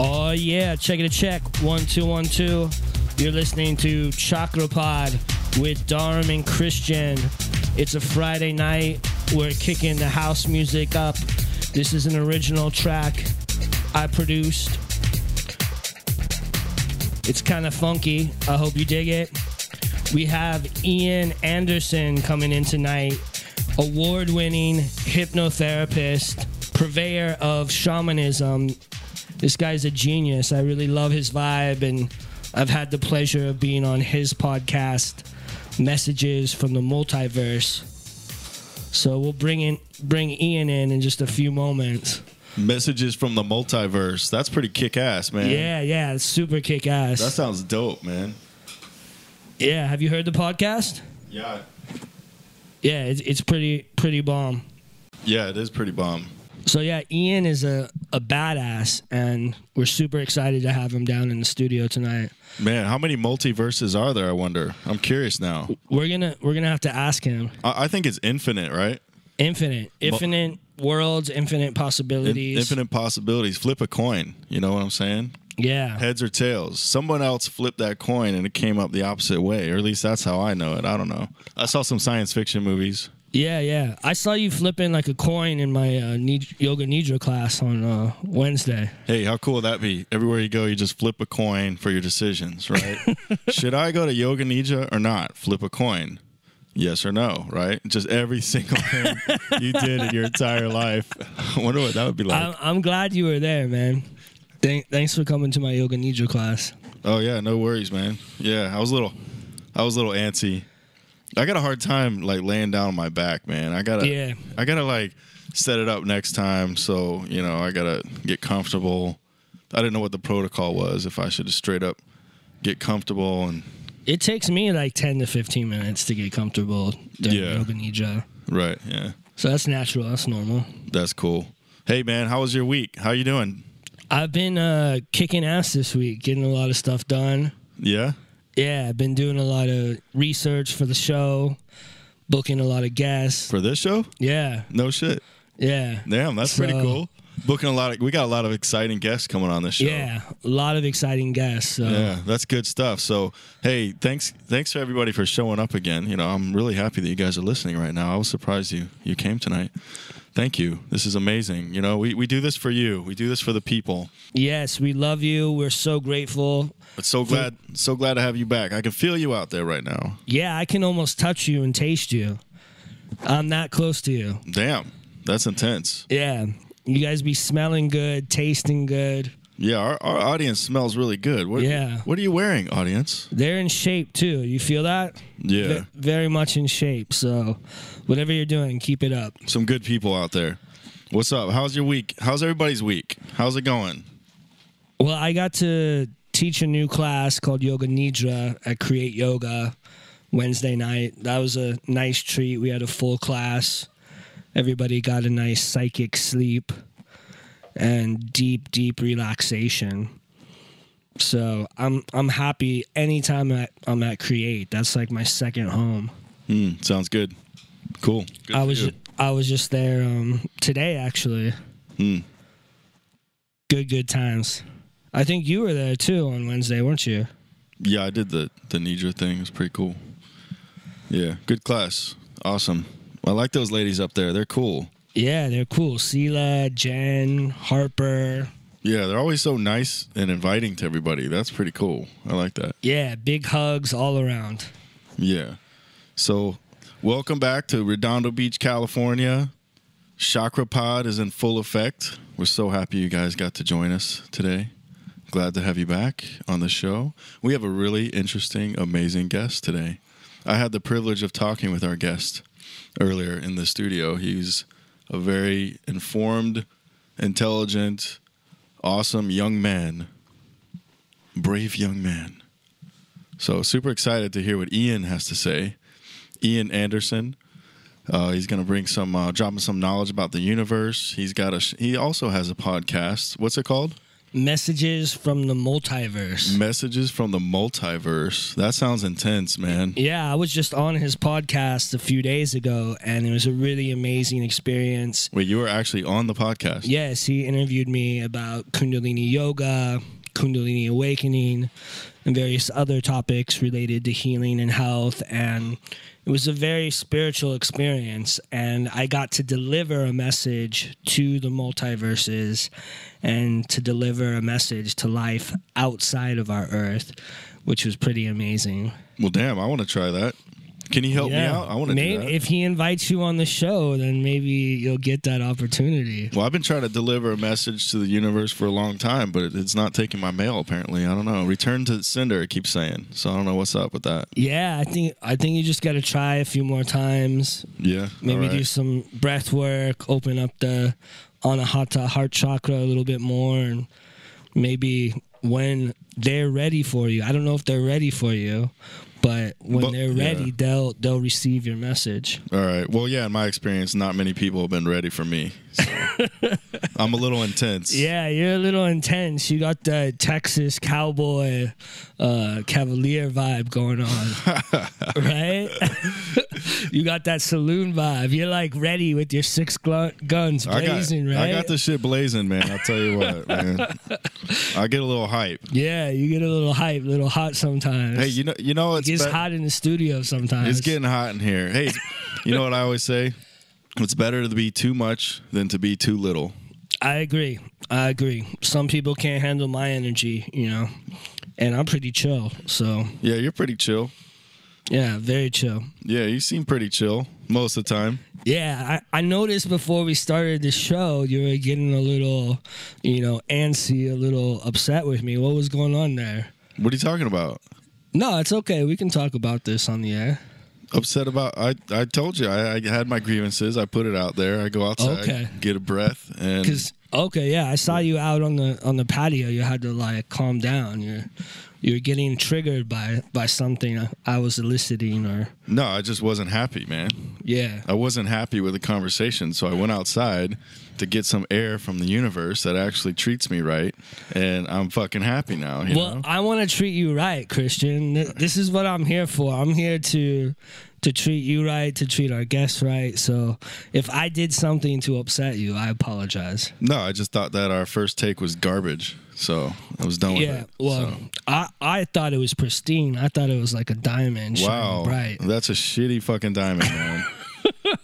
Oh yeah, check it a check. One two one two. You're listening to Chakra Pod with Dharm and Christian. It's a Friday night. We're kicking the house music up. This is an original track I produced. It's kind of funky. I hope you dig it. We have Ian Anderson coming in tonight, award winning hypnotherapist, purveyor of shamanism. This guy's a genius. I really love his vibe, and I've had the pleasure of being on his podcast, Messages from the Multiverse. So we'll bring in bring Ian in in just a few moments. Messages from the multiverse. That's pretty kick ass, man. Yeah, yeah, super kick ass. That sounds dope, man. yeah, have you heard the podcast? Yeah. Yeah, it's, it's pretty pretty bomb. Yeah, it is pretty bomb. So yeah, Ian is a, a badass, and we're super excited to have him down in the studio tonight. Man, how many multiverses are there? I wonder. I'm curious now. We're gonna we're gonna have to ask him. I, I think it's infinite, right? Infinite, infinite worlds, infinite In- possibilities. infinite possibilities. Flip a coin. You know what I'm saying? Yeah, Heads or tails. Someone else flipped that coin and it came up the opposite way, or at least that's how I know it. I don't know. I saw some science fiction movies. Yeah, yeah. I saw you flipping like a coin in my uh, yoga nidra class on uh, Wednesday. Hey, how cool would that be? Everywhere you go, you just flip a coin for your decisions, right? Should I go to Yoga Nidra or not? Flip a coin. Yes or no, right? Just every single thing you did in your entire life. I wonder what that would be like. I'm, I'm glad you were there, man. Thank, thanks for coming to my yoga nidra class. oh yeah, no worries, man. Yeah, I was a little I was a little antsy. I got a hard time like laying down on my back, man. I gotta Yeah. I gotta like set it up next time so, you know, I gotta get comfortable. I didn't know what the protocol was, if I should just straight up get comfortable and It takes me like 10 to 15 minutes to get comfortable during Yeah. yoga nidra. Right, yeah. So that's natural. That's normal. That's cool. Hey man, how was your week? How you doing? I've been uh, kicking ass this week, getting a lot of stuff done. Yeah? Yeah, I've been doing a lot of research for the show, booking a lot of guests. For this show? Yeah, No shit. yeah, Damn, that's pretty cool. Booking a lot of we got a lot of exciting guests coming on this show. yeah. A lot of exciting guests. So. Yeah, that's good stuff. So, hey, thanks thanks for everybody for showing up again. You know, I'm really happy that you guys are listening right now. I was surprised you you came tonight. Thank you. This is amazing. You know, we, we do this for you. We do this for the people. Yes, we love you. We're so grateful. But so glad so glad to have you back. I can feel you out there right now. Yeah, I can almost touch you and taste you. I'm that close to you. Damn. That's intense. Yeah. You guys be smelling good, tasting good. Yeah, our, our audience smells really good. What, Yeah. What are you wearing, audience? They're in shape too. You feel that? Yeah. Ve- very much in shape. So, whatever you're doing, keep it up. Some good people out there. What's up? How's your week? How's everybody's week? How's it going? Well, I got to teach a new class called Yoga Nidra at Create Yoga Wednesday night. That was a nice treat. We had a full class. Everybody got a nice psychic sleep and deep, deep relaxation. So I'm I'm happy anytime at, I'm at Create. That's like my second home. Hmm, sounds good. Cool. Good I was you. I was just there um, today actually. Hmm. Good good times. I think you were there too on Wednesday, weren't you? Yeah, I did the the Nidra thing. It was pretty cool. Yeah, good class. Awesome. I like those ladies up there. They're cool. Yeah, they're cool. Sela, Jen, Harper. Yeah, they're always so nice and inviting to everybody. That's pretty cool. I like that. Yeah, big hugs all around. Yeah. So, welcome back to Redondo Beach, California. Chakra Pod is in full effect. We're so happy you guys got to join us today. Glad to have you back on the show. We have a really interesting, amazing guest today. I had the privilege of talking with our guest earlier in the studio. He's a very informed, intelligent, awesome young man, brave young man. So super excited to hear what Ian has to say. Ian Anderson. Uh, he's going to bring some, uh, dropping some knowledge about the universe. He's got a, he also has a podcast. What's it called? Messages from the Multiverse. Messages from the multiverse. That sounds intense, man. Yeah, I was just on his podcast a few days ago, and it was a really amazing experience. Wait, you were actually on the podcast? Yes, he interviewed me about Kundalini Yoga, Kundalini Awakening, and various other topics related to healing and health. And it was a very spiritual experience. And I got to deliver a message to the multiverses and to deliver a message to life outside of our earth, which was pretty amazing. Well, damn, I want to try that. Can you help me out? I want to do Maybe that. if he invites you on the show, then maybe you'll get that opportunity. well, I've been trying to deliver a message to the universe for a long time, but it's not taking my mail. Apparently, I don't know. Return to sender. It keeps saying. So I don't know what's up with that. Yeah, I think I think you just got to try a few more times. Yeah. Maybe right. do some breath work, open up the anahata heart chakra a little bit more, and maybe when they're ready for you. I don't know if they're ready for you, but when But- they're ready, yeah. they'll they'll receive your message. All right. Well, yeah. In my experience, not many people have been ready for me. So I'm a little intense. Yeah, you're a little intense. You got the Texas cowboy uh, cavalier vibe going on, right? you got that saloon vibe. You're like ready with your six glu- guns I got, blazing, right? I got this shit blazing, man. I'll tell you what, man. I get a little hype. Yeah, you get a little hype, a little hot sometimes. Hey, you know, you know, it gets hot in the studio sometimes. It's getting hot in here. Hey, you know what I always say? It's better to be too much than to be too little. I agree. I agree. Some people can't handle my energy, you know, and I'm pretty chill. So Yeah, you're pretty chill. yeah, very chill. Yeah, you seem pretty chill most of the time. Yeah, I, I noticed before we started the show, you were getting a little, you know, antsy, a little upset with me. What was going on there? What are you talking about? No, it's okay. We can talk about this on the air. Upset about? I I told you I, I had my grievances. I put it out there. I go outside, Okay. get a breath, and Cause okay, yeah, I saw you out on the on the patio. You had to like calm down. You're you're getting triggered by by something I was eliciting, or no, I just wasn't happy, man. yeah, I wasn't happy with the conversation, so I went outside to get some air from the universe that actually treats me right, and I'm fucking happy now. You well, know? I want to treat you right, Christian. This is what I'm here for. I'm here to to treat you right, to treat our guests right. So if I did something to upset you, I apologize. No, I just thought that our first take was garbage, so I was done with Yeah, it. well, so. I I thought it was pristine. I thought it was like a diamond, wow, bright. that's a shitty fucking diamond, man.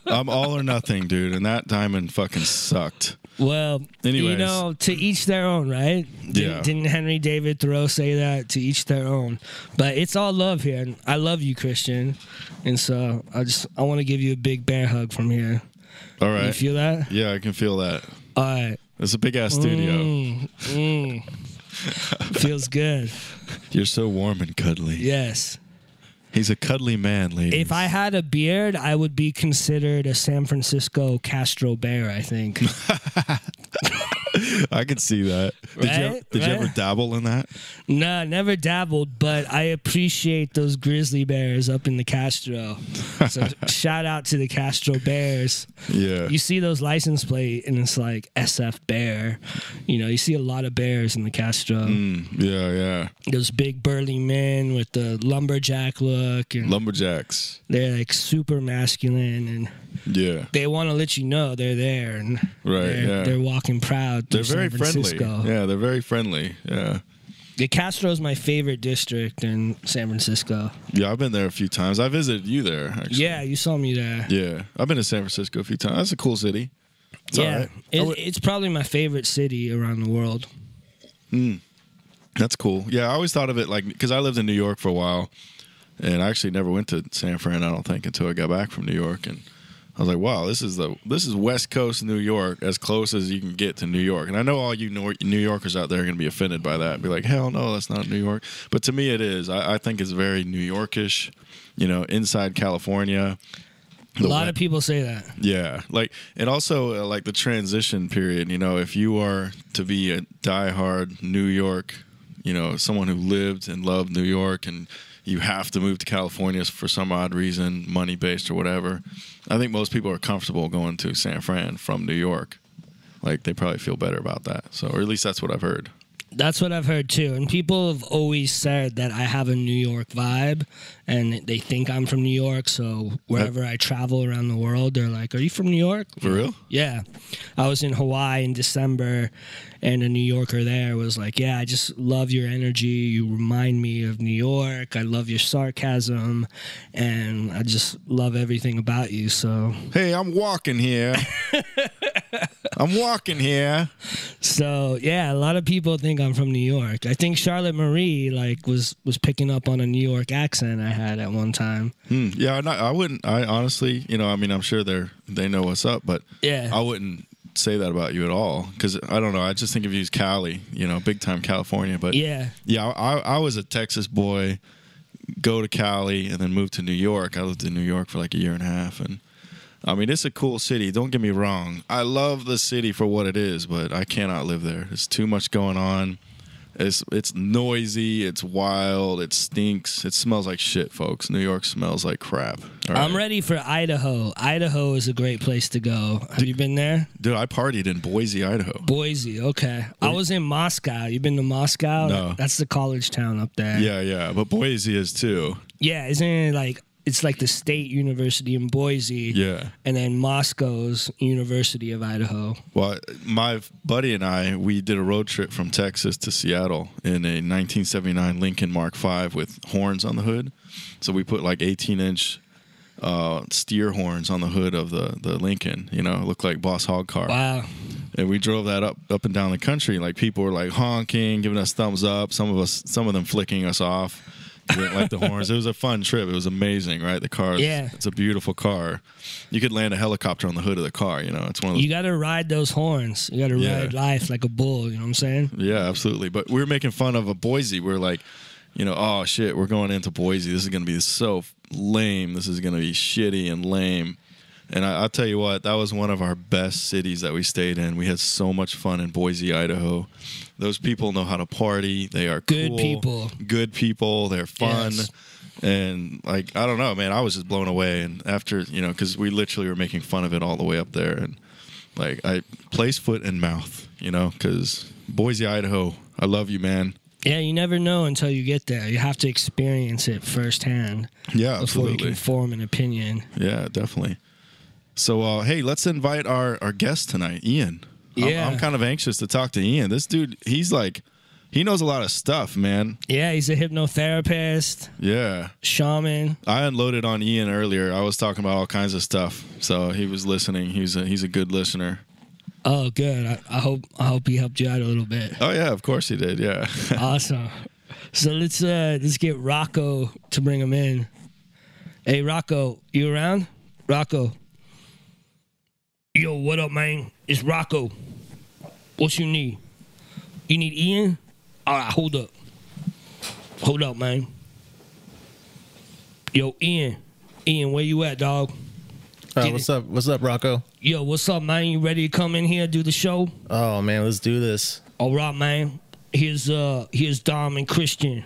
I'm all or nothing, dude, and that diamond fucking sucked. Well, Anyways. you know, to each their own, right? Didn't, Yeah. didn't Henry David Thoreau say that? To each their own. But it's all love here. And I love you, Christian. And so I just I want to give you a big bear hug from here. All You feel that? yeah, I can feel that. All right. It's a big ass studio. Mm, mm. Feels good. You're so warm and cuddly. Yes. He's a cuddly man, ladies. If I had a beard, I would be considered a San Francisco Castro bear, I think. I could see that. Did you ever, Right? you ever dabble in that? Nah, never dabbled, but I appreciate those grizzly bears up in the Castro. So shout out to the Castro Bears. Yeah. You see those license plate and it's like SF Bear. You know, you see a lot of bears in the Castro. Mm, yeah, yeah. Those big burly men with the lumberjack look and Lumberjacks. they're like super masculine and Yeah. they want to let you know they're there and Right, they're, yeah. they're walking proud. They're very San friendly. Yeah, they're very friendly. Yeah. The Castro is my favorite district in San Francisco. Yeah, I've been there a few times. I visited you there, actually. Yeah, you saw me there. Yeah. I've been to San Francisco a few times. That's a cool city. It's yeah, right. it, would- it's probably my favorite city around the world. Hmm. That's cool. Yeah, I always thought of it like because I lived in New York for a while, and I actually never went to San Fran. I don't think until I got back from New York, and I was like, "Wow, this is the this is West Coast New York, as close as you can get to New York." And I know all you New Yorkers out there are going to be offended by that, and be like, "Hell no, that's not New York." But to me, it is. I, I think it's very New Yorkish. You know, inside California. A lot we- of people say that. yeah, like and also uh, like the transition period. You know, if you are to be a diehard New York, you know, someone who lived and loved New York, and you have to move to California for some odd reason, money based or whatever. I think most people are comfortable going to San Fran from New York. Like they probably feel better about that. So, or at least that's what I've heard. That's what I've heard too. And people have always said that I have a New York vibe and they think I'm from New York. So wherever I travel around the world, they're like, Are you from New York? For real? Yeah. I was in Hawaii in December and a New Yorker there was like, Yeah, I just love your energy. You remind me of New York. I love your sarcasm and I just love everything about you. So Hey, I'm walking here. I'm walking here. So yeah, a lot of people think I'm from New York. I think Charlotte Marie like was was picking up on a New York accent I had at one time. Hmm. Yeah, not, I wouldn't. I honestly, you know, I mean, I'm sure they're they know what's up, but Yeah. I wouldn't say that about you at all because I don't know. I just think of you as Cali, you know, big time California. But Yeah. yeah, I, I was a Texas boy, go to Cali and then move to New York. I lived in New York for like a year and a half, and I mean, it's a cool city. Don't get me wrong. I love the city for what it is, but I cannot live there. It's too much going on. It's it's noisy. It's wild. It stinks. It smells like shit, folks. New York smells like crap. All I'm right. ready for Idaho. Idaho is a great place to go. Have you been there? dude. I partied in Boise, Idaho. Boise. Okay. I was in Moscow. You been to Moscow? No. That's the college town up there. Yeah, yeah, but Boise is too. Yeah. Isn't it like it's like the state university in Boise? Yeah. And then Moscow's University of Idaho. Well, my buddy and I, we did a road trip from Texas to Seattle in a 1979 Lincoln Mark V with horns on the hood. So we put like 18 inch uh, steer horns on the hood of the, the Lincoln. You know, it looked like Boss Hog car. Wow. And we drove that up up and down the country. Like people were like honking, giving us thumbs up. Some of us, some of them flicking us off. We didn't like the horns. It was a fun trip. It was amazing, right? The car, Yeah. it's a beautiful car. You could land a helicopter on the hood of the car. You know, it's one of those You got to ride those horns. You got to Yeah. ride life like a bull. You know what I'm saying? Yeah, absolutely. But we were making fun of a Boise. We are like, you know, oh shit, we're going into Boise. This is going to be so lame. This is going to be shitty and lame. And I, I'll tell you what, that was one of our best cities that we stayed in. We had so much fun in Boise, Idaho. Those people know how to party. They are Good cool, people. Good people. They're fun. Yes. And like I don't know, man, I was just blown away. And after you know, because we literally were making fun of it all the way up there, and like I place foot and mouth, you know, because Boise, Idaho, I love you, man. Yeah, you never know until you get there. You have to experience it firsthand Yeah, before you can form an opinion. Yeah, definitely. So, uh, hey, let's invite our our guest tonight, Ian. I'm- Yeah. I'm, kind of anxious to talk to Ian. This dude, he's like, he knows a lot of stuff, man. Yeah, he's a hypnotherapist, Yeah. shaman. I unloaded on Ian earlier. I was talking about all kinds of stuff, so he was listening. He's a he's a good listener. Oh, good. I, I hope I hope he helped you out a little bit. Oh yeah, of course he did. Yeah. awesome. So let's uh let's get Rocco to bring him in. Hey Rocco, you around? Rocco. Yo, what up, man? It's Rocco. What you need? You need Ian? All right, hold up. Hold up, man. Yo, Ian. Ian, where you at, dog? Uh, Get what's up? What's up, Rocco? Yo, what's up, man? You ready to come in here do the show? Oh man, let's do this. All right, man. Here's uh here's Dom and Christian.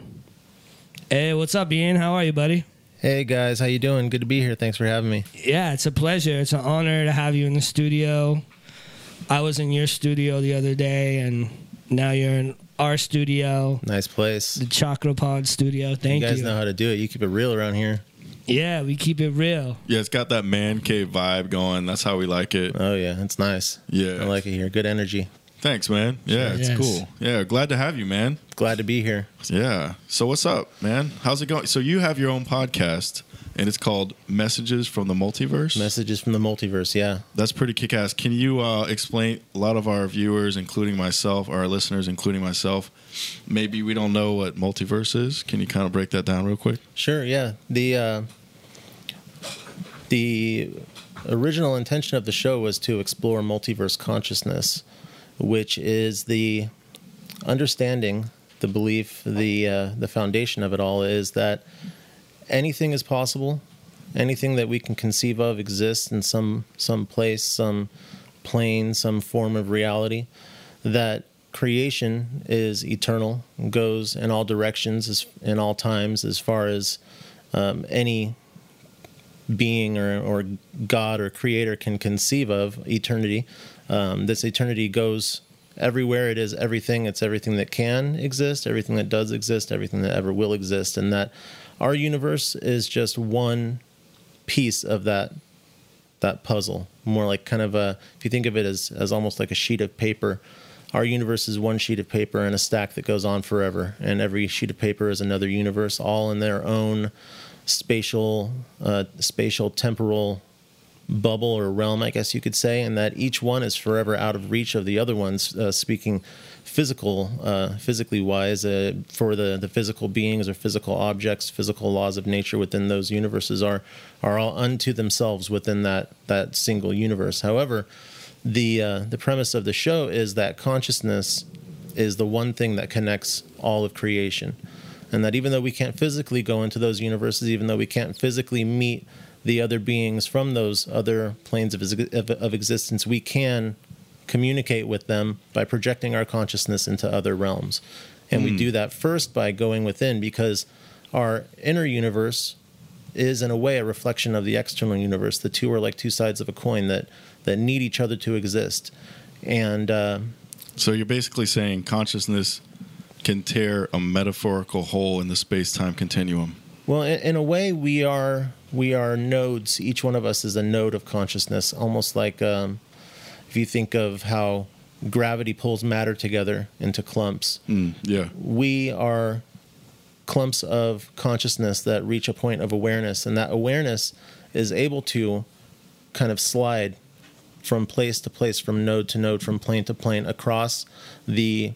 Hey, what's up, Ian? How are you, buddy? Hey guys, how you doing? Good to be here. Thanks for having me. Yeah, it's a pleasure. It's an honor to have you in the studio. I was in your studio the other day, and now you're in our studio, Nice place. the Chakra Pod studio. Thank you you. guys know how to do it. You keep it real around here. Yeah, we keep it real. yeah, it's got that man cave vibe going. That's how we like it. Oh yeah, it's nice. Yeah. I like it here. Good energy. Thanks, man. Yeah, Sure. it's Yes. cool. Yeah, glad to have you, man. Glad to be here. Yeah. So what's up, man? How's it going? So you have your own podcast, and it's called Messages from the Multiverse. Messages from the multiverse. Yeah. That's pretty kick-ass. Can you uh, explain? A lot of our viewers, including myself, our listeners, including myself, maybe we don't know what multiverse is. Can you kind of break that down real quick? Sure. Yeah. The uh, the original intention of the show was to explore multiverse consciousness, which is the understanding, the belief, the uh, the foundation of it all is that anything is possible. Anything that we can conceive of exists in some some place, some plane, some form of reality. That creation is eternal, goes in all directions, as, in all times, as far as um, any being or, or God or creator can conceive of eternity. Um, this eternity goes everywhere it is everything. It's everything that can exist, everything that does exist, everything that ever will exist, and that our universe is just one piece of that that puzzle. More like kind of a if you think of it as as almost like a sheet of paper. Our universe is one sheet of paper and a stack that goes on forever, and every sheet of paper is another universe, all in their own spatial, uh, spatial temporal bubble or realm, I guess you could say, and that each one is forever out of reach of the other ones. Uh, speaking physical, uh, physically wise, uh, for the the physical beings or physical objects, physical laws of nature within those universes are are all unto themselves within that that single universe. However, the uh, the premise of the show is that consciousness is the one thing that connects all of creation, and that even though we can't physically go into those universes, even though we can't physically meet the other beings from those other planes of, of, of existence, we can communicate with them by projecting our consciousness into other realms. And mm. we do that first by going within because our inner universe is in a way a reflection of the external universe. The two are like two sides of a coin that that need each other to exist. And uh, so you're basically saying consciousness can tear a metaphorical hole in the space-time continuum. Well, in, in, a way, we are we are nodes. Each one of us is a node of consciousness, almost like um, if you think of how gravity pulls matter together into clumps. Mm, yeah, we are clumps of consciousness that reach a point of awareness, and that awareness is able to kind of slide from place to place, from node to node, from plane to plane across the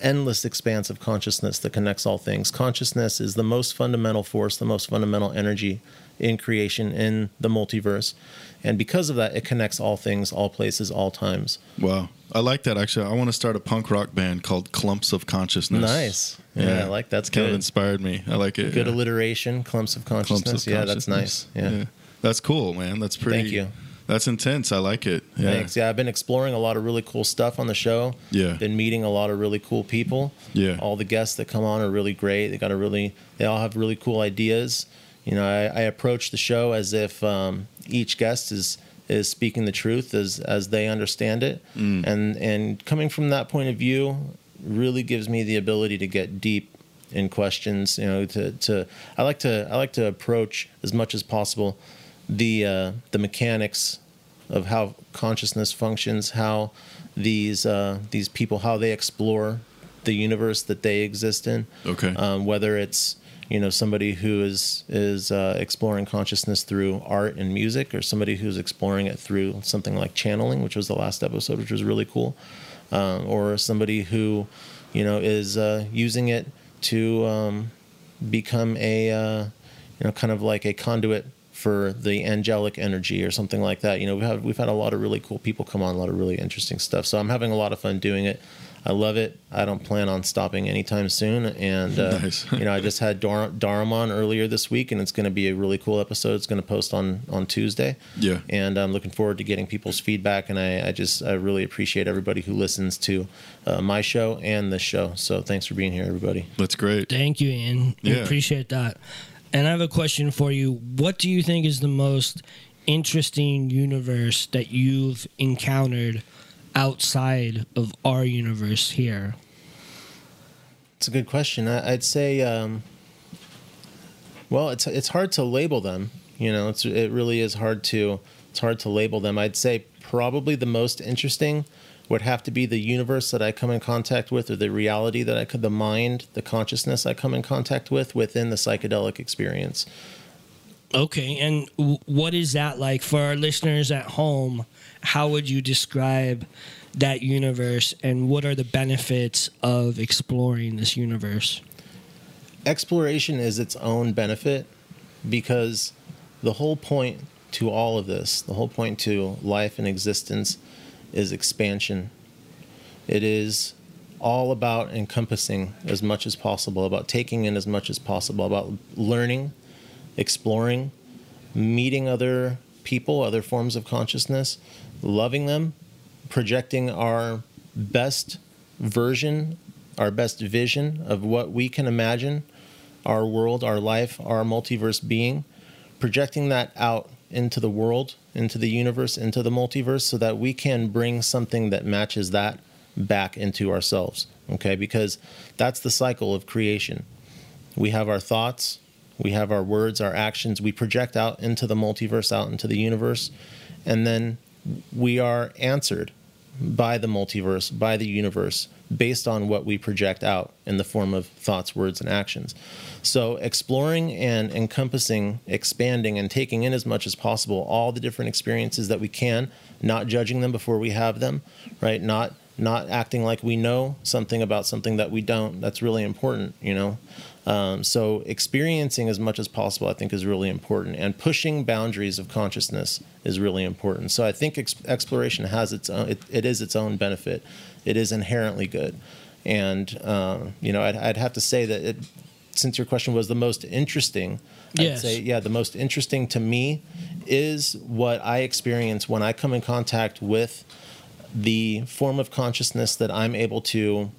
endless expanse of consciousness that connects all things. Consciousness is the most fundamental force, the most fundamental energy in creation, in the multiverse. And because of that, it connects all things, all places, all times. Wow. I like that actually. I want to start a punk rock band called Clumps of Consciousness. Nice. Yeah, yeah. I like that. that's kind of inspired me. I like it. Good yeah. alliteration, Clumps of Consciousness. Clumps of yeah, that's nice. Yeah. yeah. That's cool, man. That's pretty Thank you. That's intense. I like it. Yeah. Thanks. Yeah, I've been exploring a lot of really cool stuff on the show. Yeah. Been meeting a lot of really cool people. Yeah. All the guests that come on are really great. They got a really they all have really cool ideas. You know, I, I approach the show as if um, each guest is is speaking the truth as as they understand it. Mm. And and coming from that point of view really gives me the ability to get deep in questions, you know, to, to I like to I like to approach as much as possible the uh, the mechanics of how consciousness functions, how these uh, these people how they explore the universe that they exist in. Okay. Um, whether it's you know somebody who is is uh, exploring consciousness through art and music, or somebody who's exploring it through something like channeling, which was the last episode, which was really cool, um, or somebody who you know is uh, using it to um, become a uh, you know kind of like a conduit for the angelic energy or something like that. You know, we've had, we've had a lot of really cool people come on, a lot of really interesting stuff. So I'm having a lot of fun doing it. I love it. I don't plan on stopping anytime soon. And, uh, nice. you know, I just had Dar- on earlier this week, and it's going to be a really cool episode. It's going to post on, on Tuesday. Yeah. And I'm looking forward to getting people's feedback. And I, I just, I really appreciate everybody who listens to uh, my show and this show. So thanks for being here, everybody. That's great. Thank you, Ian. Yeah. We appreciate that. And I have a question for you. What do you think is the most interesting universe that you've encountered outside of our universe here? It's a good question. I, would say, um, well, it's it's hard to label them. You know, it's it really is hard to it's hard to label them. I'd say probably the most interesting would have to be the universe that I come in contact with, or the reality that I could, the mind, the consciousness I come in contact with within the psychedelic experience. Okay, and w- what is that like for our listeners at home? How would you describe that universe, and what are the benefits of exploring this universe? Exploration is its own benefit because the whole point to all of this, the whole point to life and existence, is expansion. It is all about encompassing as much as possible, about taking in as much as possible, about learning, exploring, meeting other people, other forms of consciousness, loving them, projecting our best version, our best vision of what we can imagine our world, our life, our multiverse being, projecting that out into the world, into the universe, into the multiverse, so that we can bring something that matches that back into ourselves. Okay, because that's the cycle of creation. We have our thoughts, we have our words, our actions, we project out into the multiverse, out into the universe, and then we are answered by the multiverse, by the universe, based on what we project out in the form of thoughts, words, and actions. So, exploring and encompassing, expanding, and taking in as much as possible all the different experiences that we can, not judging them before we have them, right? Not not acting like we know something about something that we don't. That's really important, you know. Um, so experiencing as much as possible, I think, is really important, and pushing boundaries of consciousness is really important. So I think ex- exploration has its own. It, it is its own benefit. It is inherently good, and um, you know, I'd, I'd have to say that it, since your question was the most interesting, Yes. I'd say yeah, the most interesting to me is what I experience when I come in contact with the form of consciousness that I'm able to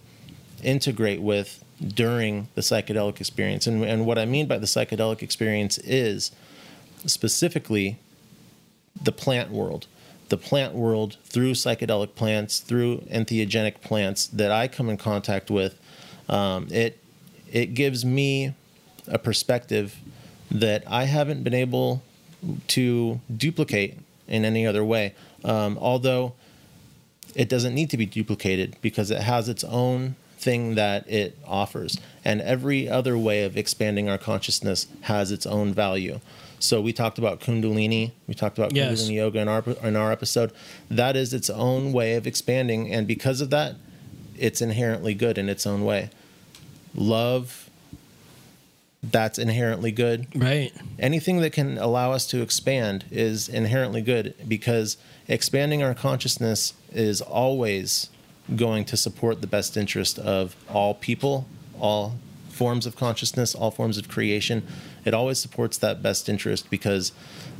integrate with during the psychedelic experience. And, and what I mean by the psychedelic experience is specifically the plant world. The plant world through psychedelic plants, through entheogenic plants that I come in contact with, um, it it gives me a perspective that I haven't been able to duplicate in any other way. Um, although it doesn't need to be duplicated because it has its own thing that it offers. And every other way of expanding our consciousness has its own value. So we talked about Kundalini, we talked about Yes. Kundalini yoga in our in our episode. That is its own way of expanding, and because of that, it's inherently good in its own way. Love, that's inherently good Right. anything that can allow us to expand is inherently good because expanding our consciousness is always going to support the best interest of all people, all forms of consciousness, all forms of creation. It always supports that best interest because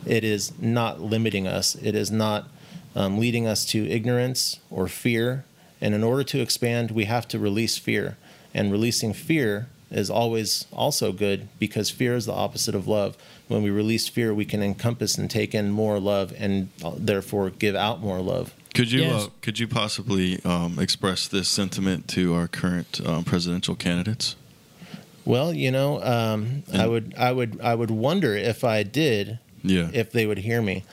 it is not limiting us. It is not um, leading us to ignorance or fear. And in order to expand, we have to release fear. And releasing fear is always also good because fear is the opposite of love. When we release fear, we can encompass and take in more love and uh, therefore give out more love. Could you Yes. uh, could you possibly um, express this sentiment to our current um, presidential candidates? Well, you know, um, I would, I would, I would wonder if I did, Yeah, if they would hear me.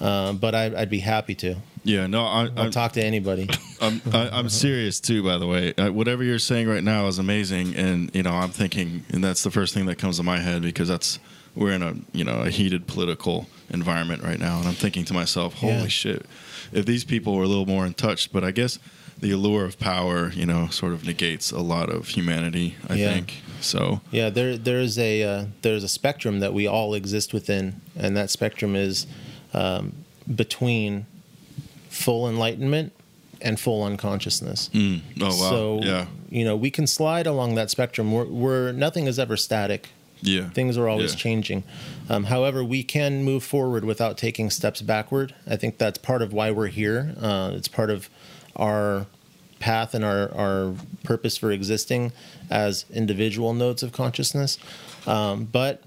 Um, but I, I'd be happy to. Yeah. No, I, I'll I, talk to anybody. I'm I, I'm serious too. By the way, uh, whatever you're saying right now is amazing, and you know I'm thinking, and that's the first thing that comes to my head because that's we're in a you know a heated political environment right now, and I'm thinking to myself, holy Yeah. shit, if these people were a little more in touch, but I guess the allure of power, you know, sort of negates a lot of humanity. I Yeah. think so. Yeah, there there's a uh, there's a spectrum that we all exist within, and that spectrum is um, between full enlightenment and full unconsciousness. Mm. Oh wow. So yeah. you know we can slide along that spectrum. We're, we're nothing is ever static. Yeah. Things are always Yeah. changing. Um, however, we can move forward without taking steps backward. I think that's part of why we're here. Uh, it's part of our path and our, our purpose for existing as individual nodes of consciousness. Um, but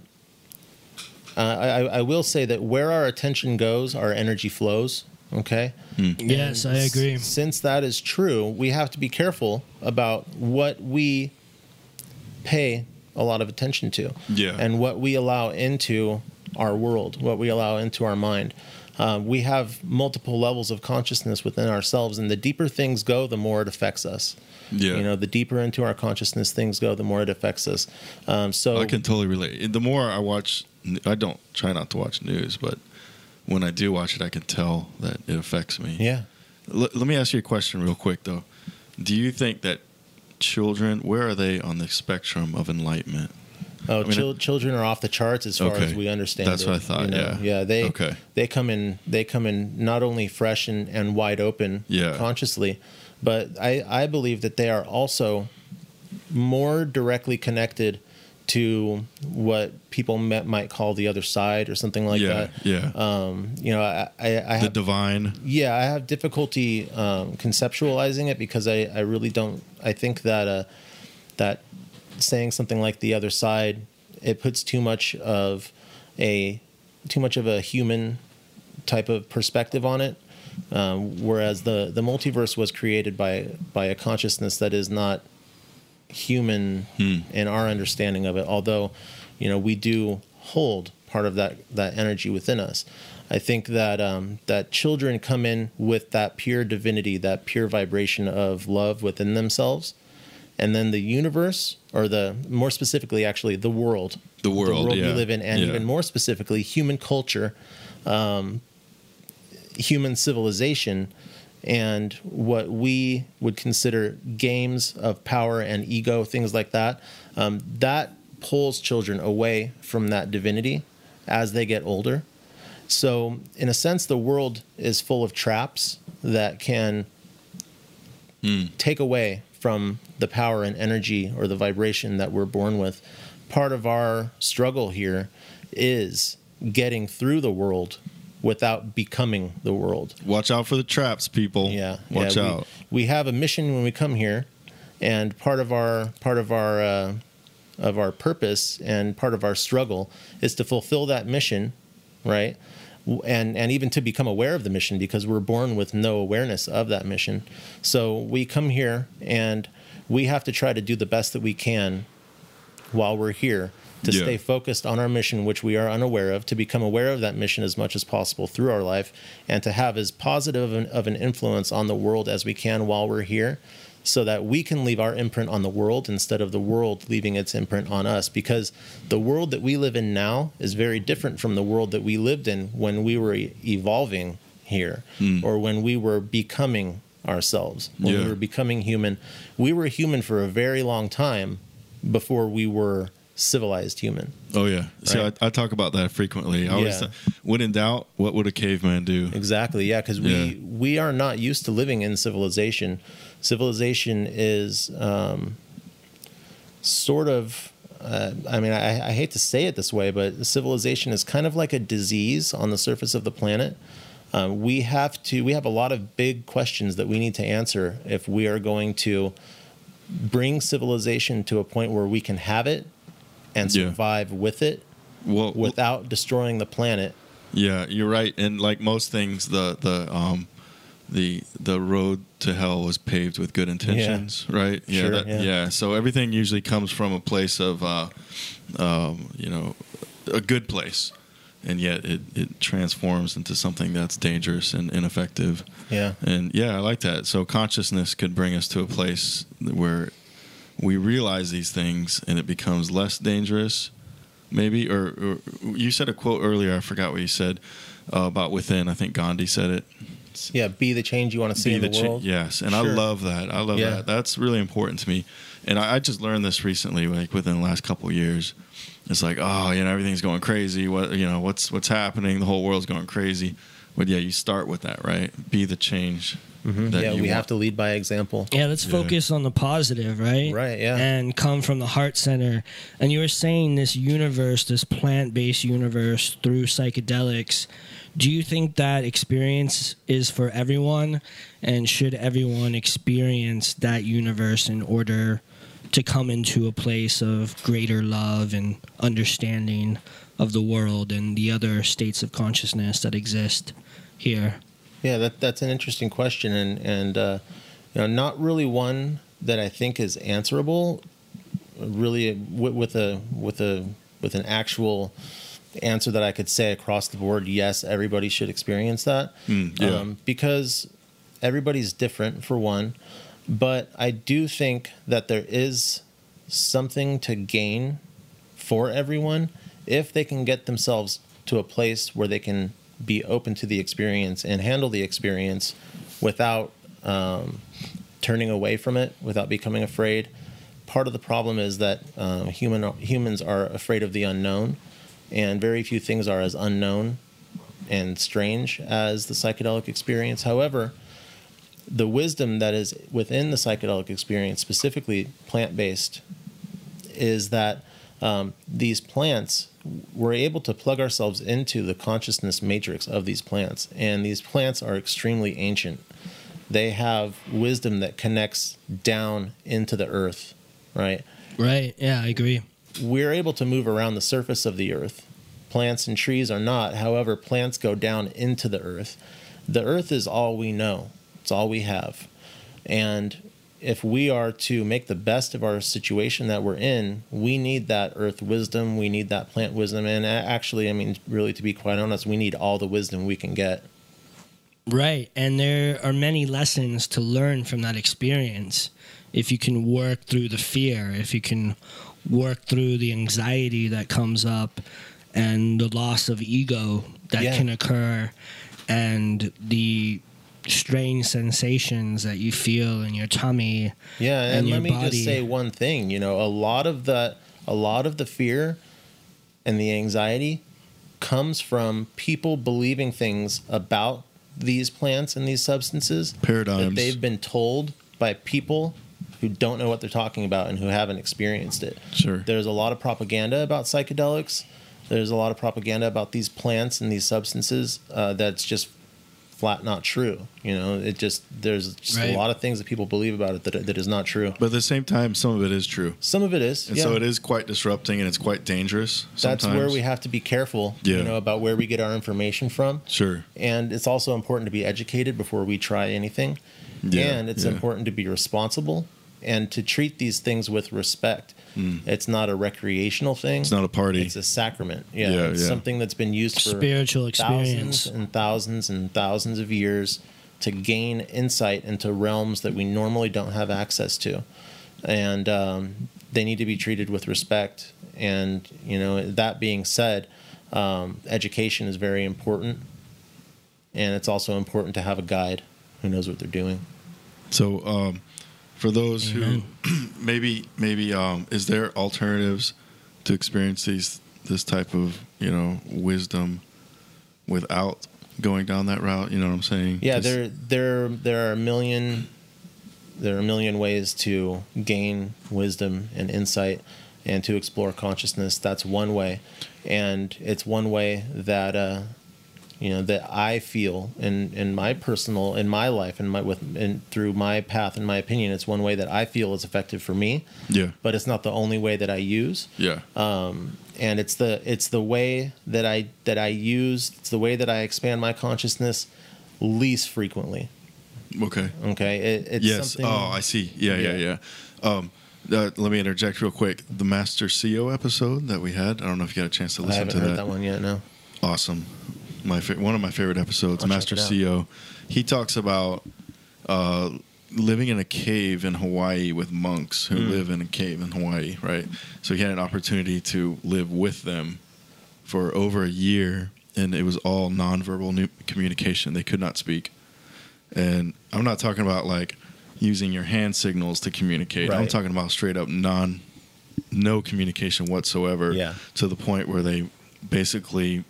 uh, I, I will say that where our attention goes, our energy flows. Okay. Yes, I agree. Since that is true, we have to be careful about what we pay a lot of attention to Yeah. and what we allow into our world, what we allow into our mind. Uh, we have multiple levels of consciousness within ourselves, and the deeper things go, the more it affects us. Yeah. You know, the deeper into our consciousness things go, the more it affects us. Um, so I can totally relate. The more I watch, I don't try not to watch news, but when I do watch it, I can tell that it affects me. yeah, L- let me ask you a question real quick, though. Do you think that children, where are they on the spectrum of enlightenment? Oh, mean, chil- children are off the charts as far Okay. as we understand. That's it, what I thought, you know? yeah. yeah. They Okay. they come in they come in not only fresh and, and wide open, Yeah. consciously, but I I believe that they are also more directly connected to what people me- might call the other side or something like yeah, that. yeah. Um, you know, I I, I the divine. yeah, I have difficulty um, conceptualizing it because I, I really don't. I think that uh, that saying something like the other side it puts too much of a too much of a human type of perspective on it. Um, whereas the the multiverse was created by by a consciousness that is not human in our understanding of it. Although, you know, we do hold part of that that energy within us. I think that um, that children come in with that pure divinity, that pure vibration of love within themselves, and then the universe, or the more specifically, actually, the world, The world, the we yeah. live in, and Yeah. even more specifically, human culture, um, human civilization, and what we would consider games of power and ego, things like that. Um, that pulls children away from that divinity as they get older. So, in a sense, the world is full of traps that can take away from the power and energy or the vibration that we're born with. Part of our struggle here is getting through the world without becoming the world. Watch out for the traps, people. Yeah, Watch yeah, out. We, have a mission when we come here, and part of our part of our uh, of our purpose and part of our struggle is to fulfill that mission, right? And and even to become aware of the mission because we're born with no awareness of that mission. So we come here and we have to try to do the best that we can while we're here to Yeah. stay focused on our mission, which we are unaware of, to become aware of that mission as much as possible through our life, and to have as positive an, of an influence on the world as we can while we're here, so that we can leave our imprint on the world instead of the world leaving its imprint on us. Because the world that we live in now is very different from the world that we lived in when we were evolving here hmm. or when we were becoming ourselves, when Yeah. we were becoming human. We were human for a very long time before we were civilized human. Oh yeah. See, Right. I, I talk about that frequently. I always Yeah. say, when in doubt, what would a caveman do? Exactly. Yeah, because we Yeah. we are not used to living in civilization. Civilization is um, sort of. Uh, I mean, I, I hate to say it this way, but civilization is kind of like a disease on the surface of the planet. Um, we have to. We have a lot of big questions that we need to answer if we are going to bring civilization to a point where we can have it and Yeah. survive with it Well, without destroying the planet. yeah, you're right. And like most things, the the um the the road to hell was paved with good intentions, right? Yeah, Sure, that- yeah. yeah. So everything usually comes from a place of, uh, um, you know, a good place, and yet it it transforms into something that's dangerous and ineffective. Yeah. And yeah, I like that. So consciousness could bring us to a place where we realize these things and it becomes less dangerous, maybe. Or, or you said a quote earlier. I forgot what you said uh, about within. I think Gandhi said it. Yeah, be the change you want to see Be in the the cha- world. yes, and I love that. I love Yeah. that. That's really important to me. And I, I just learned this recently, like within the last couple of years. It's like, oh, you know, everything's going crazy. What you know, what's what's happening? The whole world's going crazy. But yeah, you start with that, right? Be the change. That Mm-hmm. yeah, you we want. have to lead by example. Yeah, let's Yeah. focus on the positive, right? Right, yeah. And come from the heart center. And you were saying this universe, this plant based universe through psychedelics. Do you think that experience is for everyone? And should everyone experience that universe in order to come into a place of greater love and understanding of the world and the other states of consciousness that exist here? Yeah, that that's an interesting question, and and uh, you know, not really one that I think is answerable. Really, with, with a with a with an actual answer that I could say across the board. Yes, everybody should experience that Mm, yeah. um, because everybody's different for one. But I do think that there is something to gain for everyone if they can get themselves to a place where they can be open to the experience and handle the experience without um, turning away from it, without becoming afraid. Part of the problem is that um, human humans are afraid of the unknown, and very few things are as unknown and strange as the psychedelic experience. However, the wisdom that is within the psychedelic experience, specifically plant based, is that um, these plants, we're able to plug ourselves into the consciousness matrix of these plants. And these plants are extremely ancient. They have wisdom that connects down into the earth, right? Right. Yeah, I agree. we're able to move around the surface of the earth. Plants and trees are not. However, plants go down into the earth. the earth is all we know. It's all we have. And if we are to make the best of our situation that we're in, we need that earth wisdom, we need that plant wisdom, and actually, I mean, really, to be quite honest, we need all the wisdom we can get. Right. And there are many lessons to learn from that experience. If you can work through the fear, if you can work through the anxiety that comes up and the loss of ego that Yeah. can occur and the strange sensations that you feel in your tummy. Yeah, and and, your let me body. just say one thing. You know, a lot of the a lot of the fear and the anxiety comes from people believing things about these plants and these substances that Paradigms. they've been told by people who don't know what they're talking about and who haven't experienced it. Sure. There's a lot of propaganda about psychedelics. There's a lot of propaganda about these plants and these substances uh, that's just flat not true. You know, it just there's just Right. a lot of things that people believe about it that that is not true. But at the same time, some of it is true. Some of it is, And yeah. so it is quite disrupting and it's quite dangerous. That's where we have to be careful, Yeah. you know, about where we get our information from. Sure. And it's also important to be educated before we try anything. Yeah, and it's yeah. important to be responsible and to treat these things with respect. It's not a recreational thing. Mm. It's not a party. It's a sacrament. Yeah, Yeah, it's yeah. something that's been used for Spiritual thousands experience. and thousands and thousands of years to gain insight into realms that we normally don't have access to, and um, they need to be treated with respect. And you know, that being said, um, education is very important, and it's also important to have a guide who knows what they're doing. So, um, for those Amen. who maybe maybe um, is there alternatives to experience these this type of you know wisdom without going down that route? You know what I'm saying? Yeah, Just- there there there are a million there are a million ways to gain wisdom and insight and to explore consciousness. That's one way, and it's one way that uh, you know that I feel in in my personal in my life and my with and through my path in my opinion. It's one way that I feel is effective for me, yeah but it's not the only way that I use yeah um and it's the it's the way that I that I use it's the way that I expand my consciousness least frequently. okay Okay, it, it's yes oh I see yeah yeah yeah, um, uh, let me interject real quick the Master CEO episode that we had I don't know if you got a chance to listen I haven't to heard that. one yet. No. awesome. My fa- one of my favorite episodes, I'll Master. CEO. He talks about uh, living in a cave in Hawaii with monks who Hmm. live in a cave in Hawaii, right? So he had an opportunity to live with them for over a year, and it was all nonverbal communication. They could not speak, and I'm not talking about like using your hand signals to communicate. I'm talking about straight up non, no communication whatsoever. Yeah. To the point where they basically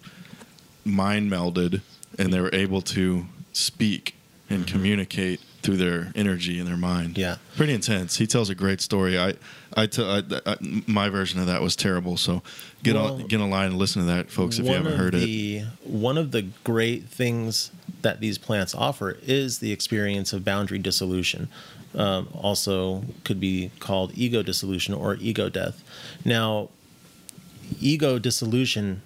mind melded and they were able to speak and communicate through their energy and their mind. Mm-hmm. Yeah. pretty intense. He tells a great story. I, I, t- I, I my version of that was terrible. So get Well, on, get in line and listen to that, folks. If you haven't heard it, the, One of the great things that these plants offer is the experience of boundary dissolution. Um, also, could be called ego dissolution or ego death. Now, ego dissolution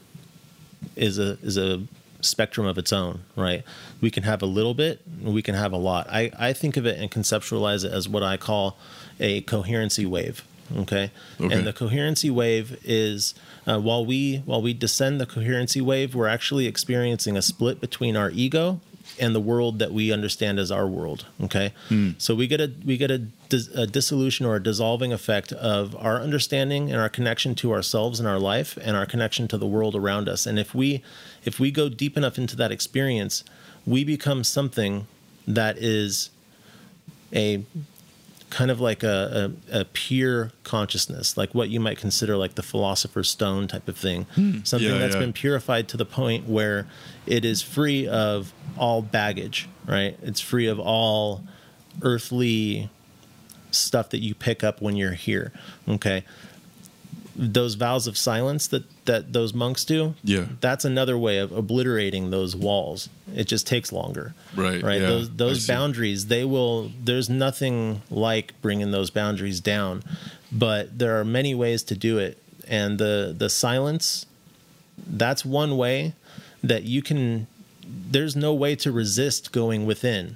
is a is a spectrum of its own, right? We can have a little bit, we can have a lot. I, I think of it and conceptualize it as what I call a coherency wave. Okay, Okay. and the coherency wave is uh, while we while we descend the coherency wave, we're actually experiencing a split between our ego and the world that we understand as our world. Okay, hmm. so we get a we get a, dis- a dissolution or a dissolving effect of our understanding and our connection to ourselves and our life and our connection to the world around us. And if we if we go deep enough into that experience, we become something that is a kind of like a, a, a pure consciousness, like what you might consider like the philosopher's stone type of thing. Hmm. Something Yeah, that's yeah. been purified to the point where it is free of all baggage, right? It's free of all earthly stuff that you pick up when you're here. Okay. Those vows of silence that that those monks do, Yeah. that's another way of obliterating those walls. It just takes longer, Right, Right. yeah, those those boundaries, they will. There's nothing like bringing those boundaries down, but there are many ways to do it, and the the silence, that's one way that you can there's no way to resist going within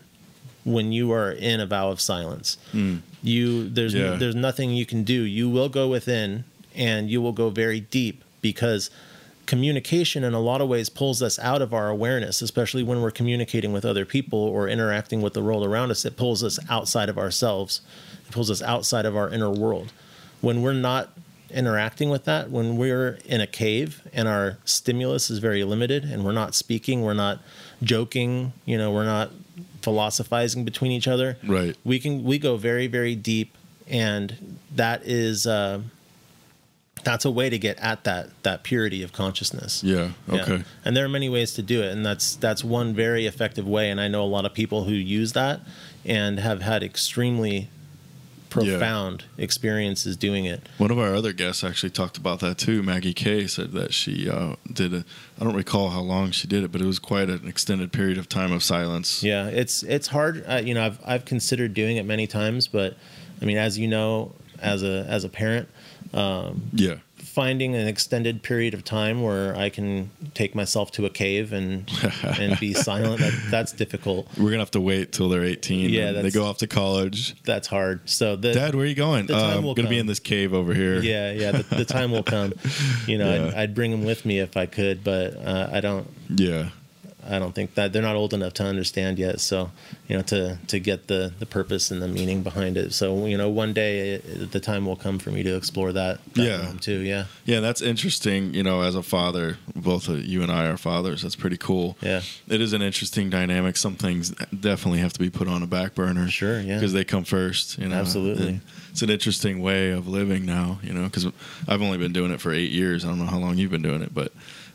when you are in a vow of silence. Hmm. You there's Yeah. there's nothing you can do. You will go within and you will go very deep because communication in a lot of ways pulls us out of our awareness, especially when we're communicating with other people or interacting with the world around us. It pulls us outside of ourselves. It pulls us outside of our inner world. When we're not interacting with that, when we're in a cave and our stimulus is very limited and we're not speaking, we're not joking, you know, we're not philosophizing between each other. Right. We can we go very very deep and that is uh that's a way to get at that that purity of consciousness. Yeah. Yeah. Okay. And there are many ways to do it, and that's that's one very effective way. And I know a lot of people who use that and have had extremely profound experiences doing it. One of our other guests actually talked about that too. Maggie Kay said that she uh, did a. I don't recall how long she did it, but it was quite an extended period of time of silence. Yeah, it's it's hard. Uh, you know, I've I've considered doing it many times, but I mean, as you know, as a as a parent, Yeah. finding an extended period of time where I can take myself to a cave and and be silent that, that's difficult. We're gonna have to wait till they're 18. Yeah, and they go off to college. That's hard. So the Dad, where are you going? the time uh, I'm will gonna be in this cave over here. yeah, yeah, the, the time will come. You know, I'd, I'd bring them with me if I could, but uh, I don't. Yeah. I don't think that they're not old enough to understand yet. So, you know, to to get the the purpose and the meaning behind it. So, you know, one day it, the time will come for me to explore that. that Yeah. too. Yeah, Yeah, that's interesting. You know, as a father, both of you and I are fathers. That's pretty cool. yeah, It is an interesting dynamic. Some things definitely have to be put on a back burner. Sure, yeah. Because they come first. You know, Absolutely. It's an interesting way of living now. You know, because I've only been doing it for eight years. I don't know how long you've been doing it, but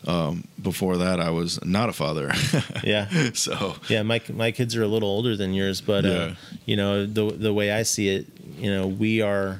um, before that, I was not a father. yeah. so Yeah, my my kids are a little older than yours, but uh, you know the the way I see it, you know, we are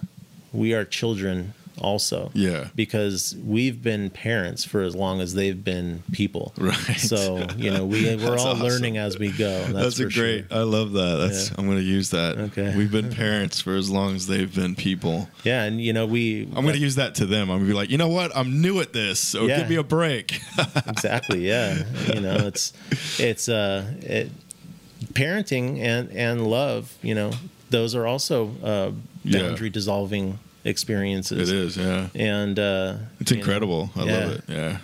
we are children also. Yeah. Because we've been parents for as long as they've been people. Right. So you know we we're all awesome. learning as we go. That's, That's, a great. Sure. I love that. That's. Yeah. I'm going to use that. Okay. We've been parents for as long as they've been people. Yeah, and you know we. I'm going to use that to them. I'm going to be like, you know what? I'm new at this, so Yeah. give me a break. exactly yeah you know it's it's uh it, parenting and and love you know those are also uh Yeah. boundary dissolving experiences it is. Yeah. and uh It's you know, incredible. I yeah. love it. Yeah.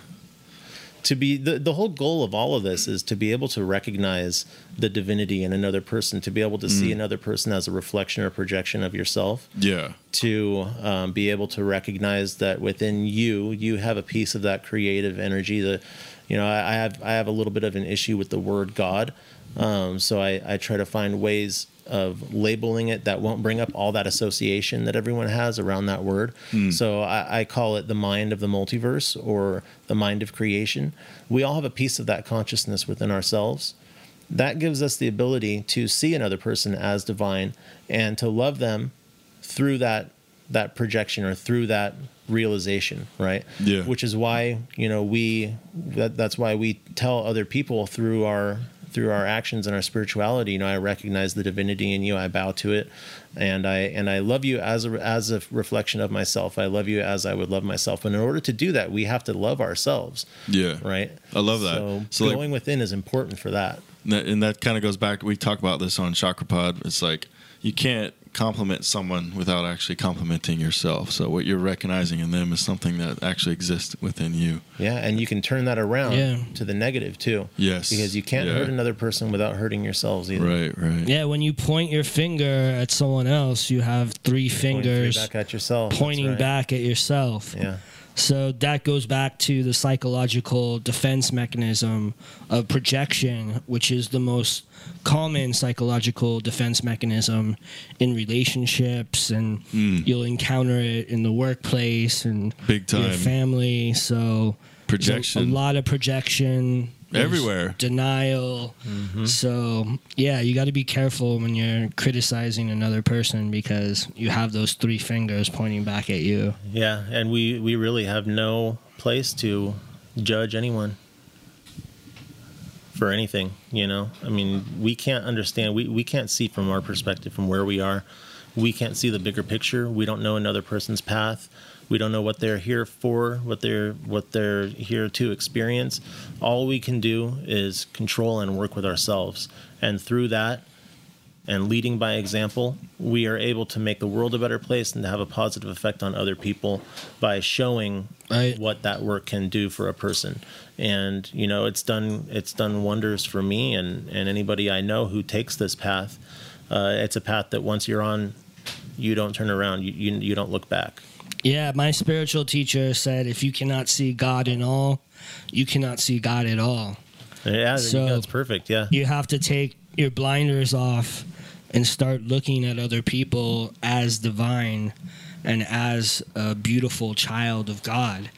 to be the, the whole goal of all of this is to be able to recognize the divinity in another person to be able to Mm. see another person as a reflection or projection of yourself Yeah. to um, be able to recognize that within you you have a piece of that creative energy that you know I, I have i have a little bit of an issue with the word god um, so I, I try to find ways of labeling it that won't bring up all that association that everyone has around that word. Hmm. So I, I call it the mind of the multiverse or the mind of creation. We all have a piece of that consciousness within ourselves. That gives us the ability to see another person as divine and to love them through that that projection or through that realization right? Yeah. which is why you know we that, that's why we tell other people through our through our actions and our spirituality you know i recognize the divinity in you i bow to it and i and i love you as a as a reflection of myself i love you as i would love myself and in order to do that we have to love ourselves Yeah. right I love that. so, So, like- going within is important for that And that, that kind of goes back. We talk about this on chakra pod It's like you can't compliment someone without actually complimenting yourself. So what you're recognizing in them is something that actually exists within you. Yeah, and you can turn that around Yeah. to the negative too. Yes. Because you can't Yeah. hurt another person without hurting yourselves either. Right. Right. Yeah, when you point your finger at someone else, you have three Pointing straight fingers back at yourself. pointing right. back at yourself. Yeah. So that goes back to the psychological defense mechanism of projection, which is the most common psychological defense mechanism in relationships, and hmm. you'll encounter it in the workplace and Big time your family. So Projection. a, lot of projection Everywhere. denial. Mm-hmm. So yeah, you got to be careful when you're criticizing another person because you have those three fingers pointing back at you. Yeah, and we we really have no place to judge anyone for anything, you know? I mean, we can't understand we we can't see from our perspective from where we are. We can't see the bigger picture. We don't know another person's path. We don't know what they're here for, what they're what they're here to experience. All we can do is control and work with ourselves, and through that, and leading by example, we are able to make the world a better place and to have a positive effect on other people by showing Right. what that work can do for a person. And you know, it's done it's done wonders for me and and anybody I know who takes this path. Uh, it's a path that once you're on, you don't turn around. You you, you don't look back. Yeah, my spiritual teacher said if you cannot see God in all, you cannot see God at all. Yeah, So- that's perfect. Yeah. You have to take your blinders off and start looking at other people as divine and as a beautiful child of God.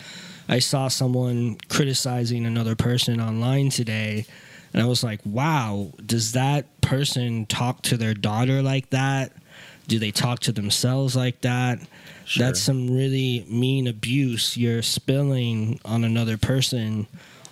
I saw someone criticizing another person online today, and I was like, wow, does that person talk to their daughter like that? Do they talk to themselves like that? Sure. That's some really mean abuse you're spilling on another person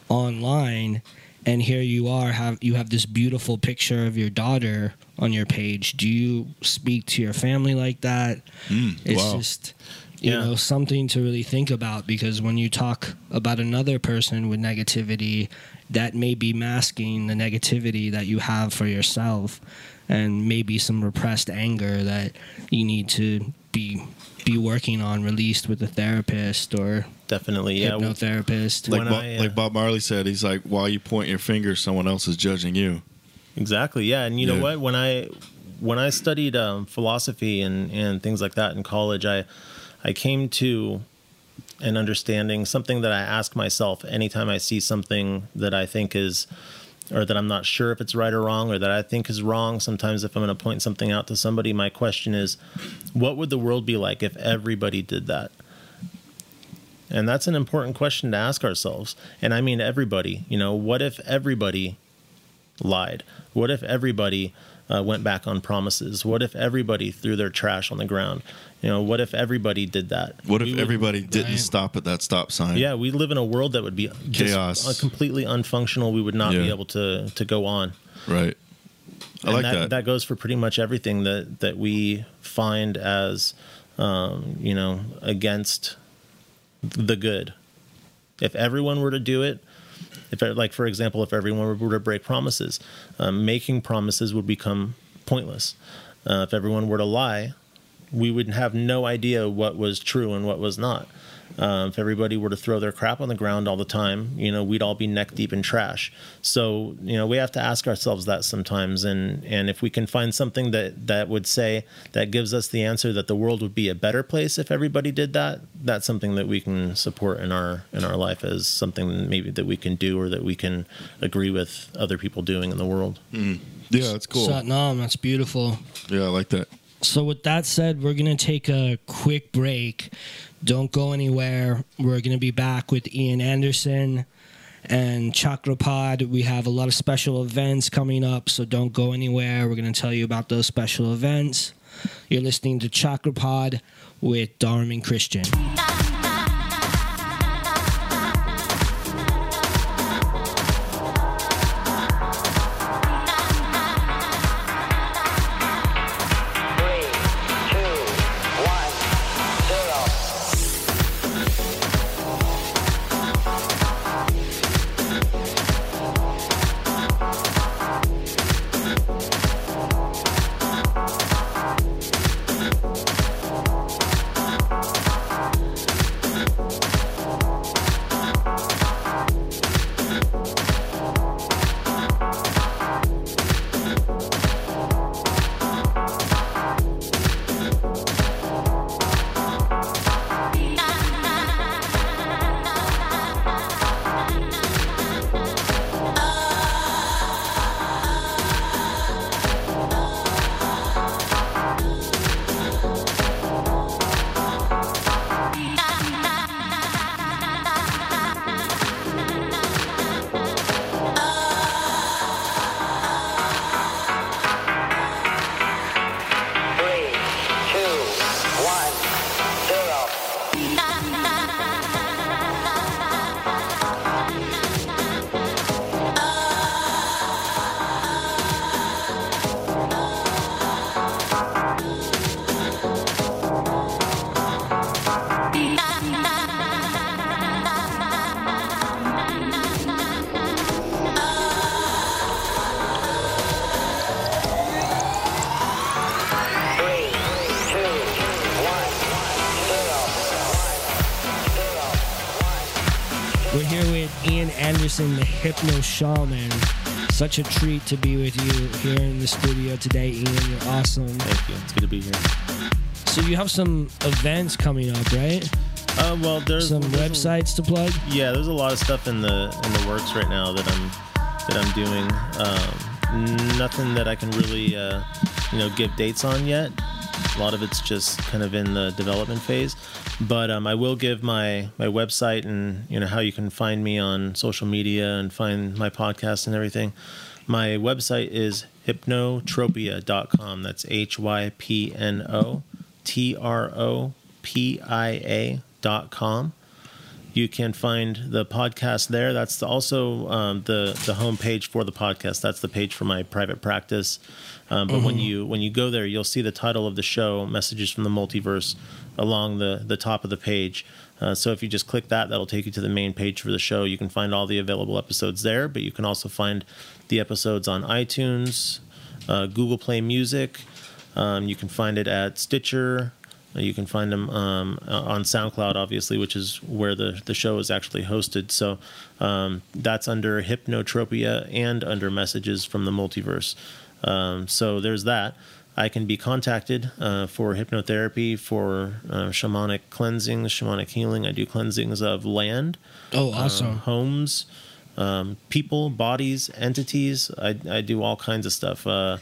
online and here you are have you have this beautiful picture of your daughter on your page do you speak to your family like that Mm, it's wow. just you Yeah. know something to really think about because when you talk about another person with negativity that may be masking the negativity that you have for yourself and maybe some repressed anger that you need to be be working on released with a therapist or Definitely. Yeah. hypnotherapist like When Bob, I, uh, like Bob Marley said, he's like, while you point your finger, someone else is judging you. Exactly. Yeah, and you Yeah. know what? When I when I studied um, philosophy and and things like that in college, I I came to an understanding something that I ask myself anytime I see something that I think is or that I'm not sure if it's right or wrong or that I think is wrong. Sometimes if I'm going to point something out to somebody, my question is, what would the world be like if everybody did that? And that's an important question to ask ourselves. And I mean everybody, you know, what if everybody lied? What if everybody uh, went back on promises? What if everybody threw their trash on the ground? You know, what if everybody did that? What if We would- everybody didn't Right. stop at that stop sign? Yeah, we live in a world that would be just, Chaos. uh, completely unfunctional. We would not be able to to go on. Right. I And like that, that. that goes for pretty much everything that that we find as um, you know against the good. If everyone were to do it, if like for example, if everyone were to break promises, um, making promises would become pointless. Uh, if everyone were to lie, we would have no idea what was true and what was not. Um, if everybody were to throw their crap on the ground all the time, you know, we'd all be neck deep in trash. So, you know, we have to ask ourselves that sometimes. And and if we can find something that that would say that gives us the answer that the world would be a better place if everybody did that, that's something that we can support in our in our life as something maybe that we can do or that we can agree with other people doing in the world. yeah, that's cool. Satnam, that's beautiful. Yeah, I like that. So, with that said, we're going to take a quick break. Don't go anywhere. We're going to be back with Ian Anderson and Chakrapod. We have a lot of special events coming up, so don't go anywhere. We're going to tell you about those special events. You're listening to Chakrapod with Dharm and Christian. Shaman. Such a treat to be with you here in the studio today, Ian. You're awesome. Thank you. It's good to be here. So you have some events coming up, right? Uh, well, there's Some there's a- websites to plug. yeah, there's a lot of stuff in the in the works right now that I'm that I'm doing. Um, nothing that I can really uh, you know give dates on yet. A lot of it's just kind of in the development phase, but um, I will give my my website and you know how you can find me on social media and find my podcast and everything. My website is hypnotropia.com. That's H Y P N O T R O P I A dot com. You can find the podcast there. That's also um, the the homepage for the podcast. That's the page for my private practice. Um, but when you when you go there, you'll see the title of the show, "Messages from the Multiverse," along the the top of the page. Uh, so if you just click that, that'll take you to the main page for the show. You can find all the available episodes there, but you can also find the episodes on iTunes, uh, Google Play Music. Um, you can find it at Stitcher. Uh, You can find them um, uh, on SoundCloud, obviously, which is where the, the show is actually hosted. So um, that's under Hypnotropia and under Messages from the Multiverse. Um, so there's that. I can be contacted uh, for hypnotherapy, for uh, shamanic cleansing, shamanic healing. I do cleansings of land, Oh, uh, awesome. homes, um, people, bodies, entities. I, I do all kinds of stuff. Uh,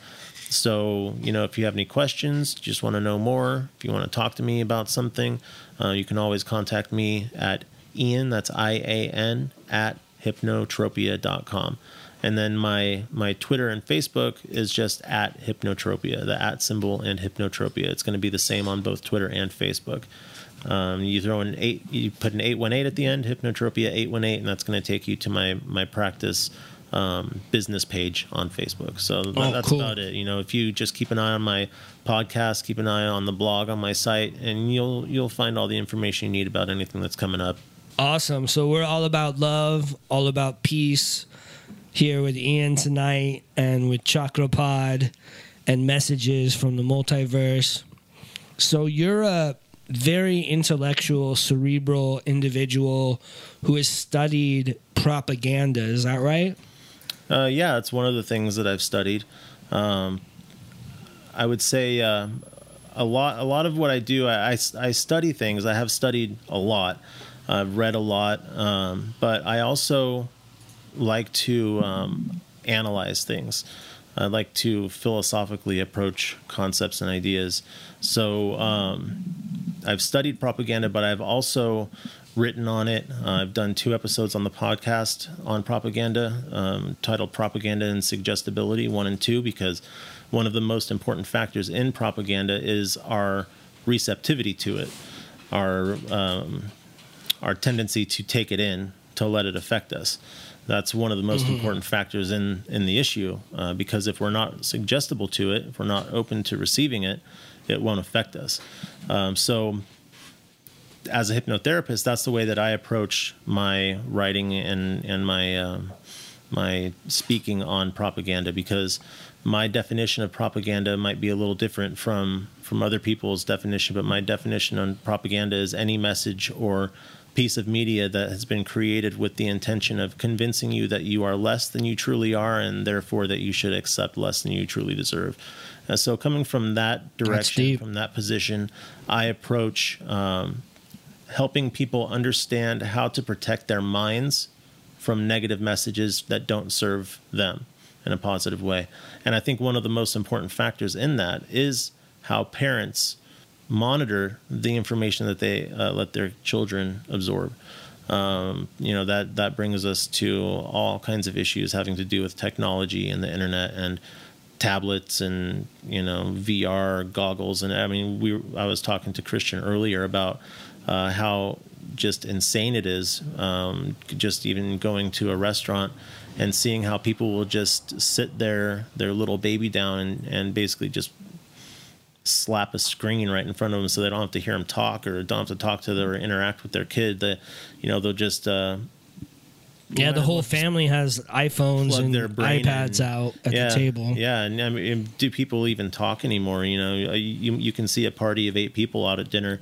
so, you know, if you have any questions, just want to know more, if you want to talk to me about something, uh, you can always contact me at Ian, that's I A N, at hypnotropia.com. And then my my Twitter and Facebook is just at Hypnotropia, the at symbol and Hypnotropia. It's going to be the same on both Twitter and Facebook. Um, you throw an eight, you put an eight one eight at the end, Hypnotropia eight one eight, and that's going to take you to my my practice um, business page on Facebook. So Oh, that's cool. about it. You know, if you just keep an eye on my podcast, keep an eye on the blog on my site, and you'll you'll find all the information you need about anything that's coming up. Awesome. So we're all about love, all about peace here with Ian tonight and with Chakra Pod and messages from the multiverse. So you're a very intellectual, cerebral individual who has studied propaganda. Is that right? Uh, yeah, it's one of the things that I've studied. Um, I would say uh, a lot. A lot of what I do, I, I, I study things. I have studied a lot. I've read a lot, um, but I also like to um, analyze things. I like to philosophically approach concepts and ideas. So um, I've studied propaganda, but I've also written on it. Uh, I've done two episodes on the podcast on propaganda, um, titled "Propaganda and Suggestibility" one and two, because one of the most important factors in propaganda is our receptivity to it, our um, our tendency to take it in, to let it affect us. That's one of the most important factors in in the issue, uh, because if we're not suggestible to it, if we're not open to receiving it, it won't affect us. Um, so, as a hypnotherapist, that's the way that I approach my writing and and my um, my speaking on propaganda because my definition of propaganda might be a little different from from other people's definition but my definition on propaganda is any message or piece of media that has been created with the intention of convincing you that you are less than you truly are and therefore that you should accept less than you truly deserve and so coming from that direction from that position i approach um, helping people understand how to protect their minds from negative messages that don't serve them in a positive way. And I think one of the most important factors in that is how parents monitor the information that they uh, let their children absorb. Um, you know that that brings us to all kinds of issues having to do with technology and the internet and tablets and you know VR goggles and I mean we I was talking to Christian earlier about uh, how just insane it is um, just even going to a restaurant and seeing how people will just sit their their little baby down and, and basically just slap a screen right in front of them so they don't have to hear them talk or don't have to talk to their or interact with their kid that you know they'll just uh, Yeah, the whole family has iPhones and their iPads out at yeah, the table. Yeah, and I mean, do people even talk anymore? You know, you you can see a party of eight people out at dinner,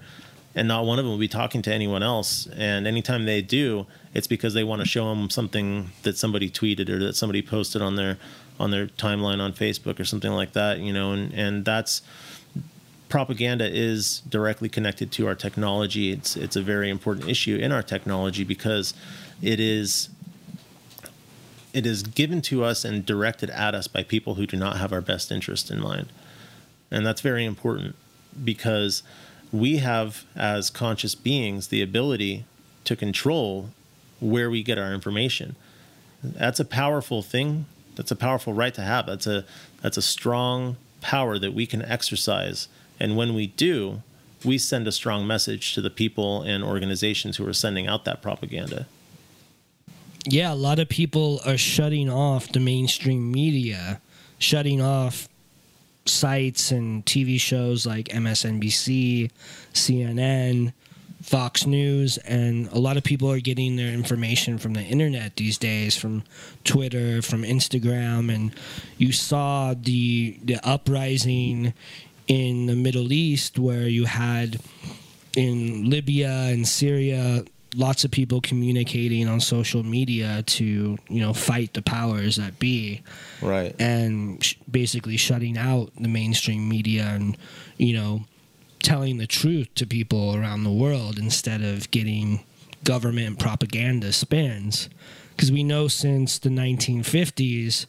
and not one of them will be talking to anyone else. And anytime they do, it's because they want to show them something that somebody tweeted or that somebody posted on their on their timeline on Facebook or something like that. You know, and and that's propaganda is directly connected to our technology. It's it's a very important issue in our technology because it is it is given to us and directed at us by people who do not have our best interest in mind. And that's very important because we have as conscious beings the ability to control where we get our information. That's a powerful thing. That's a powerful right to have. That's a that's a strong power that we can exercise. And when we do, we send a strong message to the people and organizations who are sending out that propaganda. yeah, a lot of people are shutting off the mainstream media, shutting off sites and TV shows like MSNBC, CNN, Fox News, and a lot of people are getting their information from the internet these days, from Twitter, from Instagram, and you saw the the uprising in the Middle East where you had in Libya and Syria lots of people communicating on social media to you know fight the powers that be Right. and sh- basically shutting out the mainstream media and you know telling the truth to people around the world instead of getting government propaganda spins because we know since the 1950s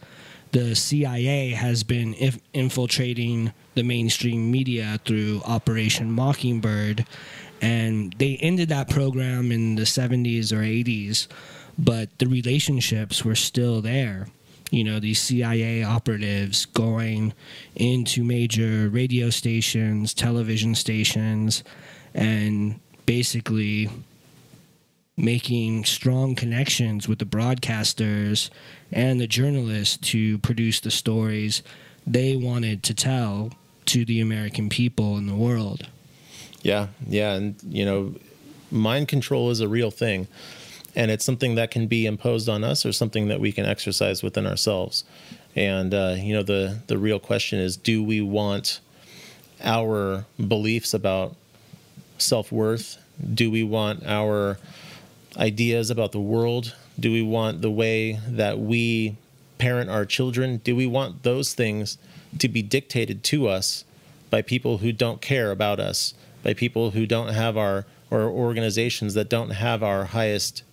the CIA has been if- infiltrating the mainstream media through Operation Mockingbird and they ended that program in the 70s or 80s but the relationships were still there. You know these CIA operatives going into major radio stations, television stations, and basically making strong connections with the broadcasters and the journalists to produce the stories they wanted to tell to the American people in the world. Yeah, yeah, and you know, mind control is a real thing, and it's something that can be imposed on us or something that we can exercise within ourselves. And uh, you know, the the real question is, do we want our beliefs about self worth? Do we want our ideas about the world? Do we want the way that we parent our children? Do we want those things to be dictated to us by people who don't care about us, by people who don't have our, or organizations that don't have our highest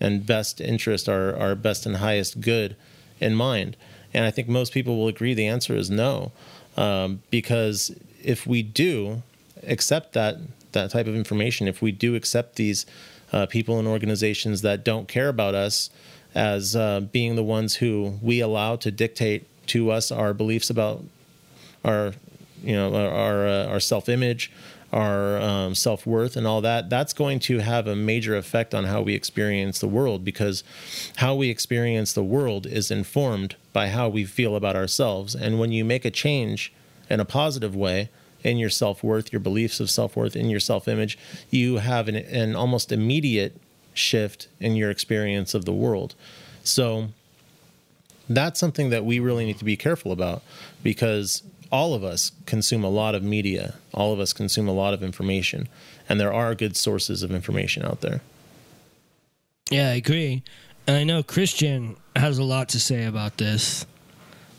and best interest, our, our best and highest good in mind? And I think most people will agree the answer is no. Um, because if we do accept that, that type of information, if we do accept these uh, people and organizations that don't care about us as uh, being the ones who we allow to dictate to us our beliefs about our you know our our, uh, our self-image our um, self-worth and all that that's going to have a major effect on how we experience the world because how we experience the world is informed by how we feel about ourselves. And when you make a change in a positive way in your self-worth your beliefs of self-worth in your self-image you have an, an almost immediate shift in your experience of the world. So that's something that we really need to be careful about because all of us consume a lot of media, all of us consume a lot of information, and there are good sources of information out there. Yeah, I agree. And I know Christian has a lot to say about this.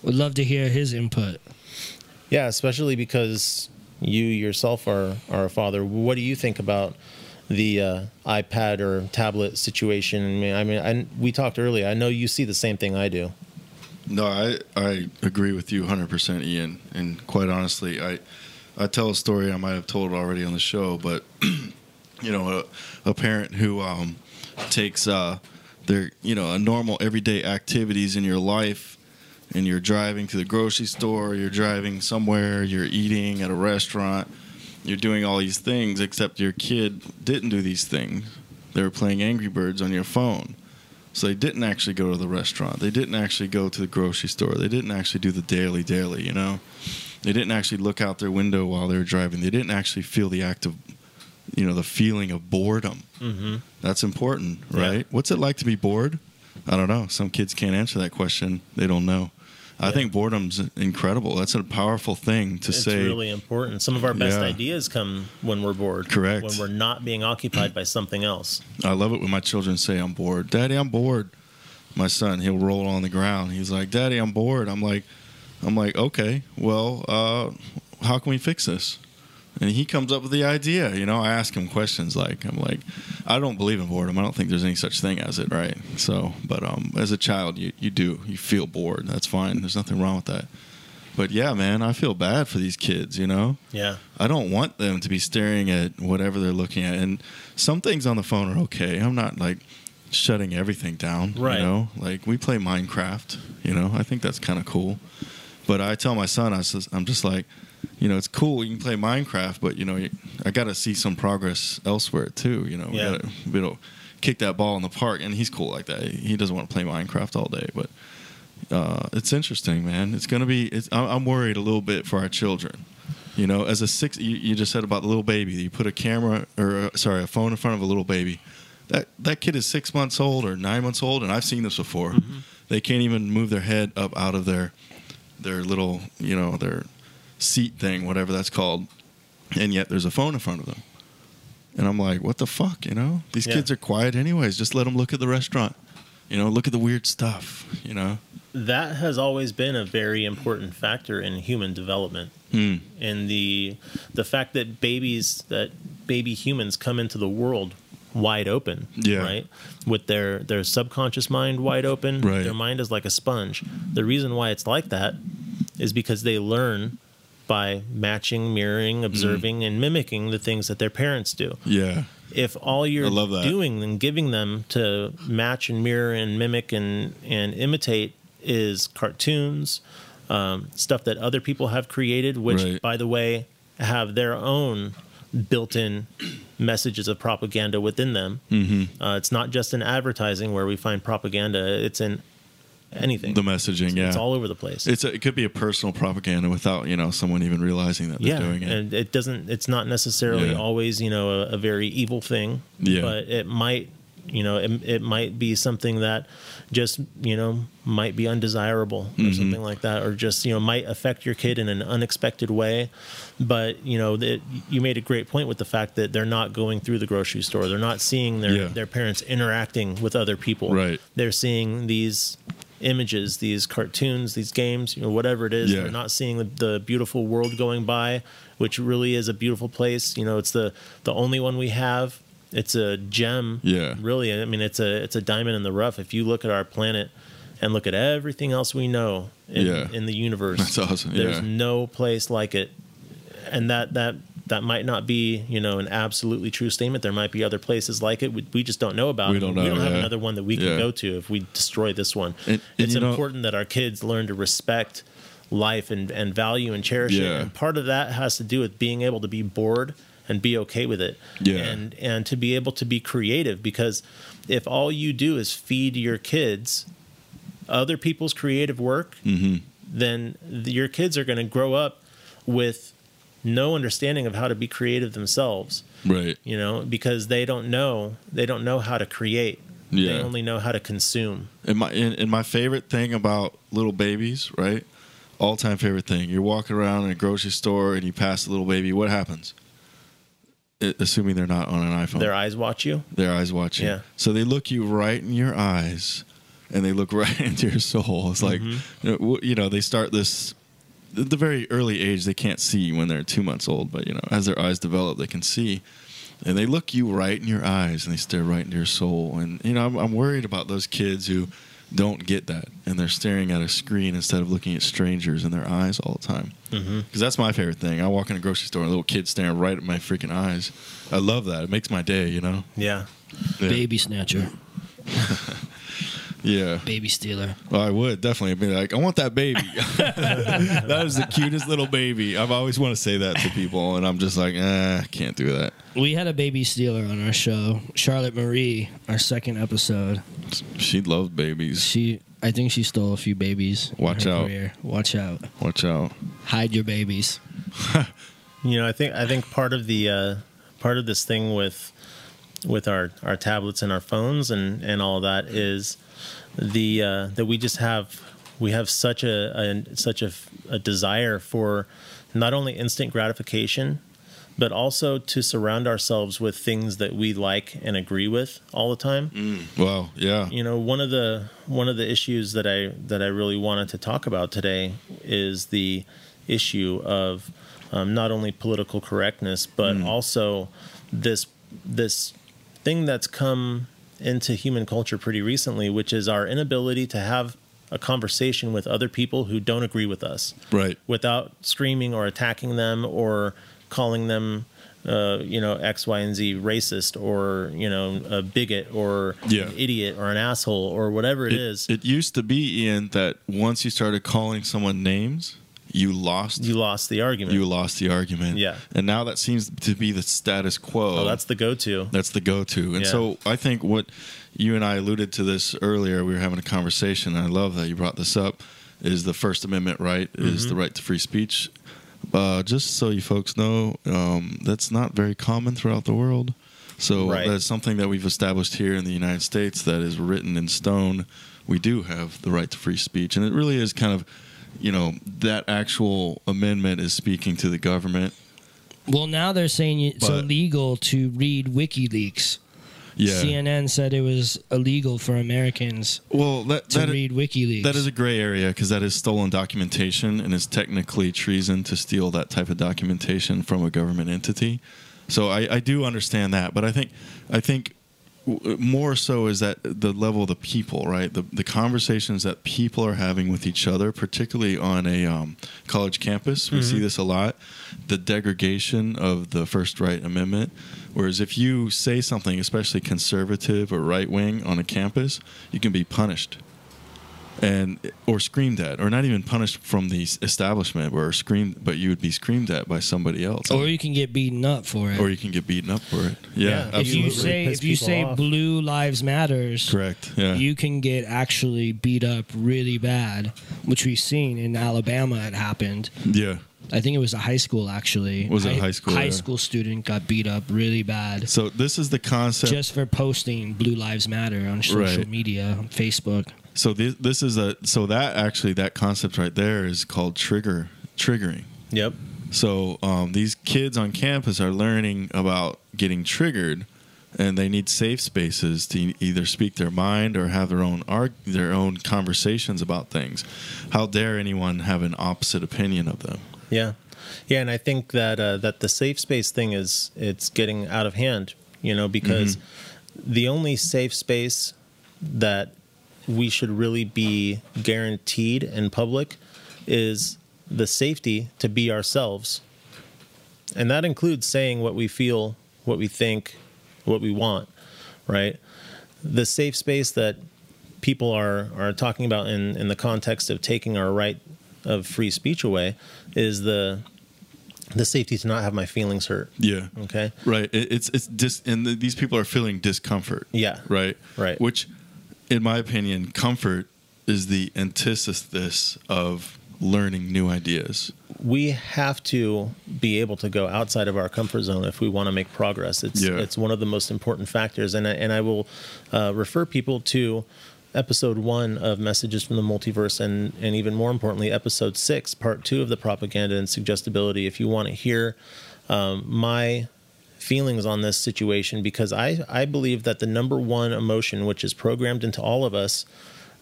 Would love to hear his input. Yeah, especially because you yourself are, are a father. What do you think about the uh, iPad or tablet situation? I mean, I mean, I, we talked earlier. I know you see the same thing I do. No, I I agree with you 100%, Ian. And quite honestly, I I tell a story I might have told already on the show, but you know, a, a parent who um, takes uh, their you know a normal everyday activities in your life, and you're driving to the grocery store, you're driving somewhere, you're eating at a restaurant, you're doing all these things, except your kid didn't do these things. They were playing Angry Birds on your phone. So they didn't actually go to the restaurant. They didn't actually go to the grocery store. They didn't actually do the daily daily, you know. They didn't actually look out their window while they were driving. They didn't actually feel the act of you know, the feeling of boredom. Mm-hmm. That's important, Yeah. right? What's it like to be bored? I don't know. Some kids can't answer that question. They don't know. I think boredom's incredible. That's a powerful thing to It's say. It's really important. Some of our best Yeah. ideas come when we're bored. Correct. When we're not being occupied by something else. I love it when my children say, I'm bored. Daddy, I'm bored. My son, he'll roll on the ground. He's like, Daddy, I'm bored. I'm like, I'm like, okay, well, uh, how can we fix this? And he comes up with the idea. You know, I ask him questions like, I'm like, I don't believe in boredom. I don't think there's any such thing as it, right? So, but um, as a child, you, you do. You feel bored. That's fine. There's nothing wrong with that. But yeah, man, I feel bad for these kids, you know? Yeah. I don't want them to be staring at whatever they're looking at. And some things on the phone are okay. I'm not like shutting everything down. Right. You know, like we play Minecraft. You know, I think that's kind of cool. But I tell my son, I says, I'm just like, you know, it's cool you can play Minecraft, but you know, I got to see some progress elsewhere too. You know, we got to you know, kick that ball in the park, and he's cool like that. He doesn't want to play Minecraft all day, but uh, it's interesting, man. It's gonna be. It's, I'm worried a little bit for our children. You know, as a six, you, you just said about the little baby. You put a camera or uh, sorry, a phone in front of a little baby. That that kid is six months old or nine months old, and I've seen this before. They can't even move their head up out of their their little, you know, their seat thing, whatever that's called, and yet there's a phone in front of them. And I'm like, what the fuck, you know? These Yeah. kids are quiet anyways. Just let them look at the restaurant. You know, look at the weird stuff. You know. That has always been a very important factor in human development. Hmm. And the the fact that babies that baby humans come into the world wide open, Yeah. right? With their their subconscious mind wide open, Right. their mind is like a sponge. The reason why it's like that is because they learn by matching, mirroring, observing, and mimicking the things that their parents do Yeah. if all you're doing and giving them to match and mirror and mimic and, and imitate is cartoons, um, stuff that other people have created, which, Right. by the way, have their own built-in messages of propaganda within them. Mm-hmm. Uh, it's not just in advertising where we find propaganda; it's in anything. The messaging, yeah. It's all over the place. It's a, it could be a personal propaganda without you know someone even realizing that they're yeah, doing it. and it doesn't. It's not necessarily Yeah. always, you know, a, a very evil thing. Yeah. but it might, you know, it, it might be something that just, you know, might be undesirable or Mm-hmm. something like that, or just, you know, might affect your kid in an unexpected way. But you know, that you made a great point with the fact that they're not going through the grocery store. They're not seeing their Yeah. their parents interacting with other people. Right. They're seeing these images, these cartoons, these games, you know, whatever it is. Yeah. They're not seeing the, the beautiful world going by, which really is a beautiful place. You know, it's the the only one we have. It's a gem. Yeah. Really, I mean, it's a it's a diamond in the rough. If you look at our planet and look at everything else we know in, Yeah. in the universe, That's awesome, There's yeah. no place like it, and that that that might not be you know an absolutely true statement. There might be other places like it. We, we just don't know about. We it. don't know. We don't have yeah. another one that we can Yeah. go to if we destroy this one. And- and it's you know- important that our kids learn to respect life and, and value and cherish it. And part of that has to do with being able to be bored and be okay with it. Yeah. And and to be able to be creative because if all you do is feed your kids other people's creative work, Mhm. then th- your kids are going to grow up with no understanding of how to be creative themselves Right. you know because they don't know they don't know how to create they only know how to consume And my and, and my favorite thing about little babies, right? All time favorite thing. You're walking around in a grocery store and you pass a little baby. What happens? I- assuming they're not on an iPhone. their eyes watch you their eyes watch you. Yeah. So they look you right in your eyes, and they look right into your soul. It's like, Mm-hmm. you, know, w- you know, they start this. At the very early age, they can't see when they're two months old, but you know, as their eyes develop, they can see, and they look you right in your eyes, and they stare right into your soul. And you know, I'm, I'm worried about those kids who don't get that, and they're staring at a screen instead of looking at strangers in their eyes all the time. Because Mm-hmm. that's my favorite thing. I walk in a grocery store, and a little kid staring right at my freaking eyes. I love that. It makes my day. You know. yeah Yeah. Baby snatcher, Yeah. baby stealer. Well, I would definitely be like, I want that baby. that is the cutest little baby. I've always want to say that to people, and I'm just like, eh, can't do that. We had a baby stealer on our show, Charlotte Marie, our second episode. She loves babies. She, I think she stole a few babies. in Watch her out. career. Watch out. Watch out. Hide your babies. you know i think i think part of the uh part of this thing with with our our tablets and our phones and and all that is the uh that we just have we have such a, a such a, a desire for not only instant gratification but also to surround ourselves with things that we like and agree with all the time Wow. Yeah. you know one of the one of the issues that i that i really wanted to talk about today is the issue of um, not only political correctness but also this this thing that's come into human culture pretty recently which is our inability to have a conversation with other people who don't agree with us Right. without screaming or attacking them or calling them uh, you know X, Y, and Z racist or you know a bigot or Yeah. an idiot or an asshole or whatever it It, is. it used to be, Ian, that once you started calling someone names, you lost. you lost the argument. you lost the argument. Yeah. And now that seems to be the status quo. oh, that's the go-to. That's the go-to. And Yeah. so I think what you and I alluded to this earlier, we were having a conversation. And I love that you brought this up. Is the First Amendment right? Is Mm-hmm. the right to free speech? Uh, just so you folks know, um, that's not very common throughout the world. So Right. that's something that we've established here in the United States that is written in stone. We do have the right to free speech, and it really is kind of, you know, that actual amendment is speaking to the government. Well, now they're saying it's But- illegal to read WikiLeaks. Yeah. CNN said it was illegal for Americans Well, that to that, read WikiLeaks. That is a gray area because that is stolen documentation and is technically treason to steal that type of documentation from a government entity. So I, I do understand that, but I think I think more so is that the level of the people, right? The the conversations that people are having with each other, particularly on a um, college campus, we see this a lot. The degradation of the First Right Amendment. Whereas if you say something, especially conservative or right wing, on a campus, you can be punished and or screamed at, or not even punished from the establishment, or screamed, but you would be screamed at by somebody else, or you can get beaten up for it. or you can get beaten up for it. Yeah, Yeah. if you say if you say off. blue lives matters, correct, yeah, you can get actually beat up really bad, which we've seen in Alabama. It happened. yeah. I think it was a high school actually. Was it high school, High yeah. school student got beat up really bad So this is the concept. just for posting "Blue Lives Matter" on social Right. media, on Facebook. So this this is a so that actually that concept right there is called trigger triggering. Yep. So um, these kids on campus are learning about getting triggered, and they need safe spaces to either speak their mind or have their own arg- their own conversations about things. How dare anyone have an opposite opinion of them? Yeah, yeah, and I think that uh, that the safe space thing is it's getting out of hand. You know, because the only safe space that we should really be guaranteed in public is the safety to be ourselves, and that includes saying what we feel, what we think, what we want. Right, the safe space that people are are talking about in in the context of taking our right of free speech away is the the safety to not have my feelings hurt. Yeah. Okay. Right. It, it's it's dis and the, these people are feeling discomfort. Yeah. Right. Right. Which, in my opinion, comfort is the antithesis of learning new ideas. We have to be able to go outside of our comfort zone if we want to make progress. It's Yeah. it's one of the most important factors, and I, and I will uh, refer people to episode one of Messages from the Multiverse, and and even more importantly, episode six, part two of the propaganda and suggestibility. If you want to hear um, my feelings on this situation because I, I believe that the number one emotion which is programmed into all of us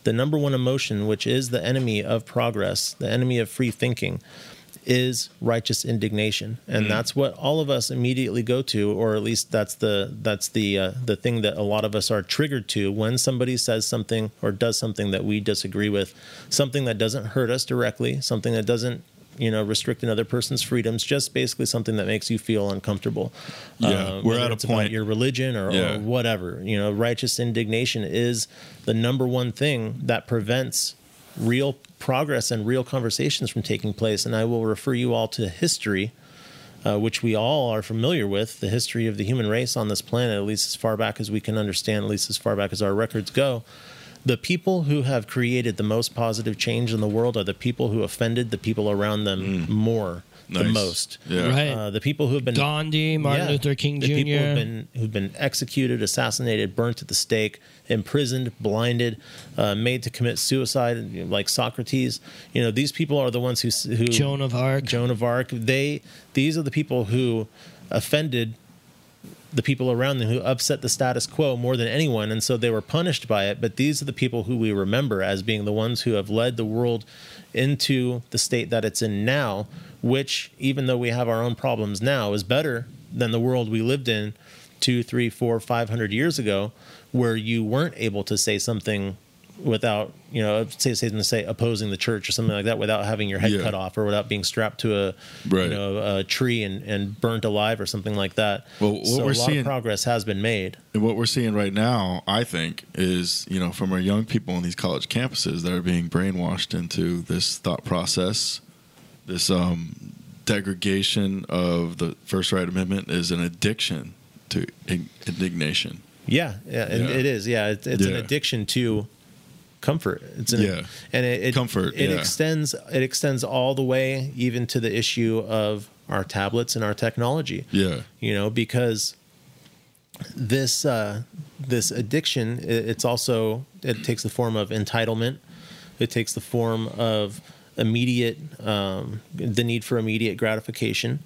the number one emotion which is the enemy of progress the enemy of free thinking is righteous indignation. And that's what all of us immediately go to or at least that's the that's the uh, the thing that a lot of us are triggered to when somebody says something or does something that we disagree with something that doesn't hurt us directly something that doesn't you know restrict another person's freedoms just basically something that makes you feel uncomfortable. Yeah, Uh, we're at a point- your religion or, Yeah. or whatever you know righteous indignation is the number one thing that prevents real progress and real conversations from taking place. And i will refer you all to history uh, which we all are familiar with the history of the human race on this planet at least as far back as we can understand at least as far back as our records go the people who have created the most positive change in the world are the people who offended the people around them more the most. Yeah. Right. Uh, the people who have been Gandhi, Martin Yeah. Luther King Jr. The people who've been who've been executed, assassinated, burnt at the stake, imprisoned, blinded, uh, made to commit suicide, like Socrates. You know, these people are the ones who who Joan of Arc. Joan of Arc. They these are the people who offended the people around them who upset the status quo more than anyone and so they were punished by it. But these are the people who we remember as being the ones who have led the world into the state that it's in now which even though we have our own problems now is better than the world we lived in two three four five hundred years ago where you weren't able to say something without you know say say say opposing the church or something like that without having your head Yeah. cut off or without being strapped to a Right. you know a tree and, and burnt alive or something like that. Well, what so we're a lot seeing- of progress has been made. And what we're seeing right now, I think, is you know from our young people on these college campuses that are being brainwashed into this thought process, this um, degradation of the First Right Amendment is an addiction to indignation. Yeah, yeah, Yeah. it is. Yeah, it's, it's an addiction to comfort. It's an, Yeah. and it, it Comfort, It yeah. extends. It extends all the way even to the issue of our tablets and our technology. Yeah, you know because this uh, this addiction it's also it takes the form of entitlement it takes the form of immediate um, the need for immediate gratification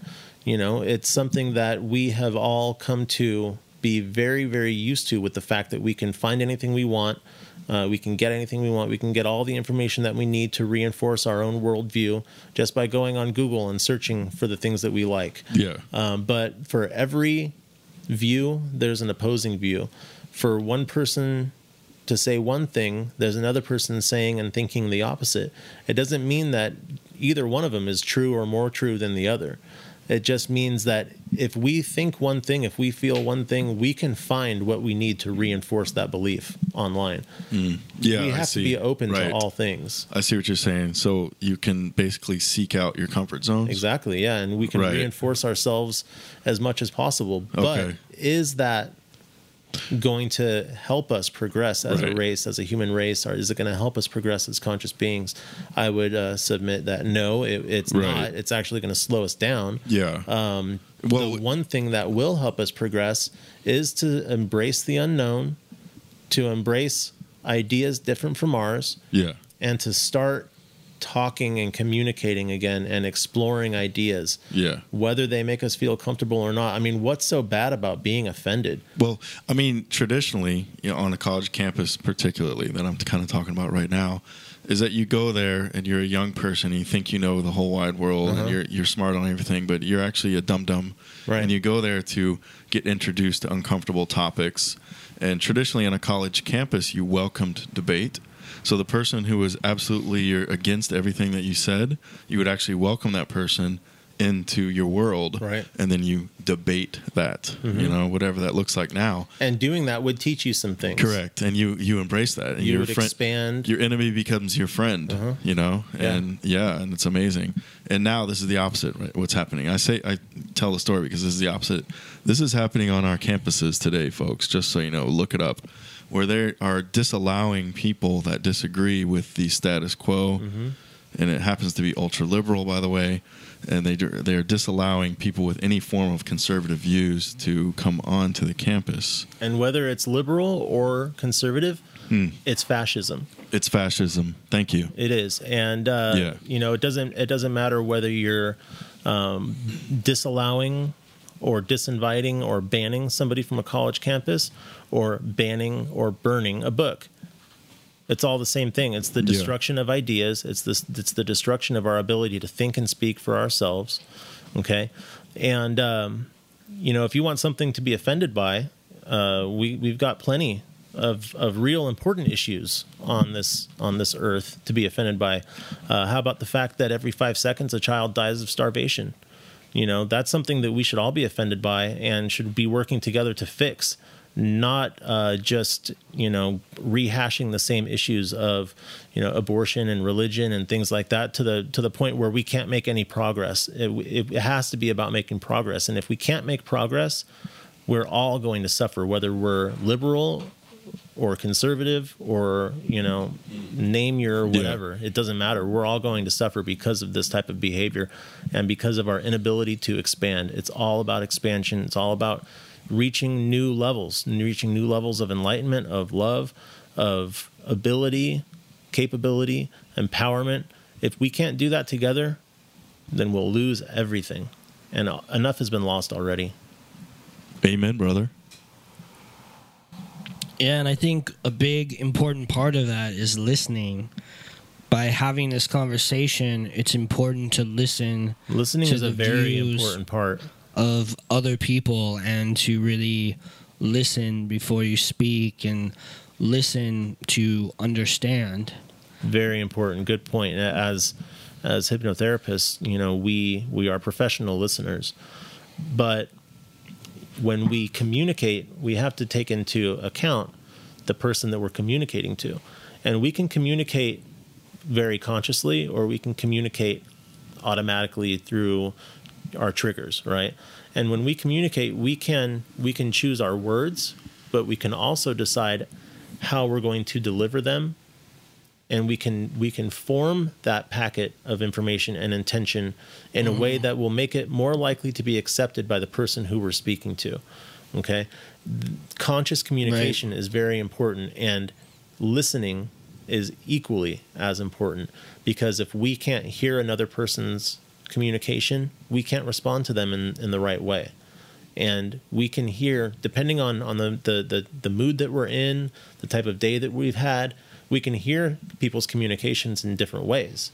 you know it's something that we have all come to be very very used to with the fact that we can find anything we want uh, we can get anything we want we can get all the information that we need to reinforce our own worldview just by going on google and searching for the things that we like yeah, um, but for every view, there's an opposing view. For one person to say one thing, there's another person saying and thinking the opposite. It doesn't mean that either one of them is true or more true than the other. It just means that if we think one thing, if we feel one thing, we can find what we need to reinforce that belief online. Mm. yeah. we I have to be open Right. to all things. I see what you're saying. So you can basically seek out your comfort zones. Exactly. Yeah, and we can Right. reinforce ourselves as much as possible. But Okay. is that going to help us progress as a race, as a human race, or is it going to help us progress as conscious beings? I would uh, submit that no, it, it's Right. not. It's actually going to slow us down. Yeah. Um, well, the one thing that will help us progress is to embrace the unknown, to embrace ideas different from ours, yeah. and to start talking and communicating again and exploring ideas Yeah. whether they make us feel comfortable or not i mean what's so bad about being offended Well, I mean, traditionally, you know, on a college campus, particularly that I'm kind of talking about right now, is that you go there and you're a young person and you think you know the whole wide world Uh-huh. and you're you're smart on everything, but you're actually a dum dum, Right. And you go there to get introduced to uncomfortable topics. And traditionally, on a college campus, you welcomed debate. So the person who was absolutely against everything that you said, you would actually welcome that person into your world, Right. And then you debate that, Mm-hmm. you know, whatever that looks like now. and doing that would teach you some things Correct, and you you embrace that. And you your would friend, expand your enemy becomes your friend. Uh-huh. You know, Yeah. and yeah, and it's amazing. And now this is the opposite. Right? What's happening? I say I tell the story because this is the opposite. This is happening on our campuses today, folks. Just so you know, look it up. Where they are disallowing people that disagree with the status quo, Mm-hmm. and it happens to be ultra liberal, by the way. And they they are disallowing people with any form of conservative views to come onto the campus. and whether it's liberal or conservative Hmm. it's fascism It's fascism. Thank you. It is, and uh, Yeah. you know, it doesn't it doesn't matter whether you're um, disallowing or disinviting or banning somebody from a college campus or banning or burning a book. It's all the same thing. It's the Yeah. destruction of ideas. It's this. It's the destruction of our ability to think and speak for ourselves. Okay, and um, you know, if you want something to be offended by, uh, we we've got plenty of of real important issues on this on this earth to be offended by. Uh, how about the fact that every five seconds a child dies of starvation? You know, that's something that we should all be offended by and should be working together to fix. Not uh, just you know rehashing the same issues of you know abortion and religion and things like that to the to the point where we can't make any progress. It, it, it has to be about making progress, and if we can't make progress, we're all going to suffer, whether we're liberal or conservative or you know name your whatever. It doesn't matter. We're all going to suffer because of this type of behavior and because of our inability to expand. It's all about expansion. It's all about reaching new levels reaching new levels of enlightenment of love of ability capability empowerment if we can't do that together then we'll lose everything and uh, enough has been lost already Amen, brother. Yeah, and I think a big important part of that is listening. By having this conversation, it's important to listen listening to is a the very views important part of other people and to really listen before you speak and listen to understand. very important. Good point. As as hypnotherapists you know we we are professional listeners. But when we communicate we have to take into account the person that we're communicating to. And we can communicate very consciously or we can communicate automatically through our triggers right? And when we communicate we can we can choose our words but we can also decide how we're going to deliver them. And we can we can form that packet of information and intention in a way mm-hmm. that will make it more likely to be accepted by the person who we're speaking to okay? Conscious communication is very important and listening is equally as important because if we can't hear another person's communication we can't respond to them in, in the right way. And we can hear depending on on the, the the the mood that we're in the type of day that we've had we can hear people's communications in different ways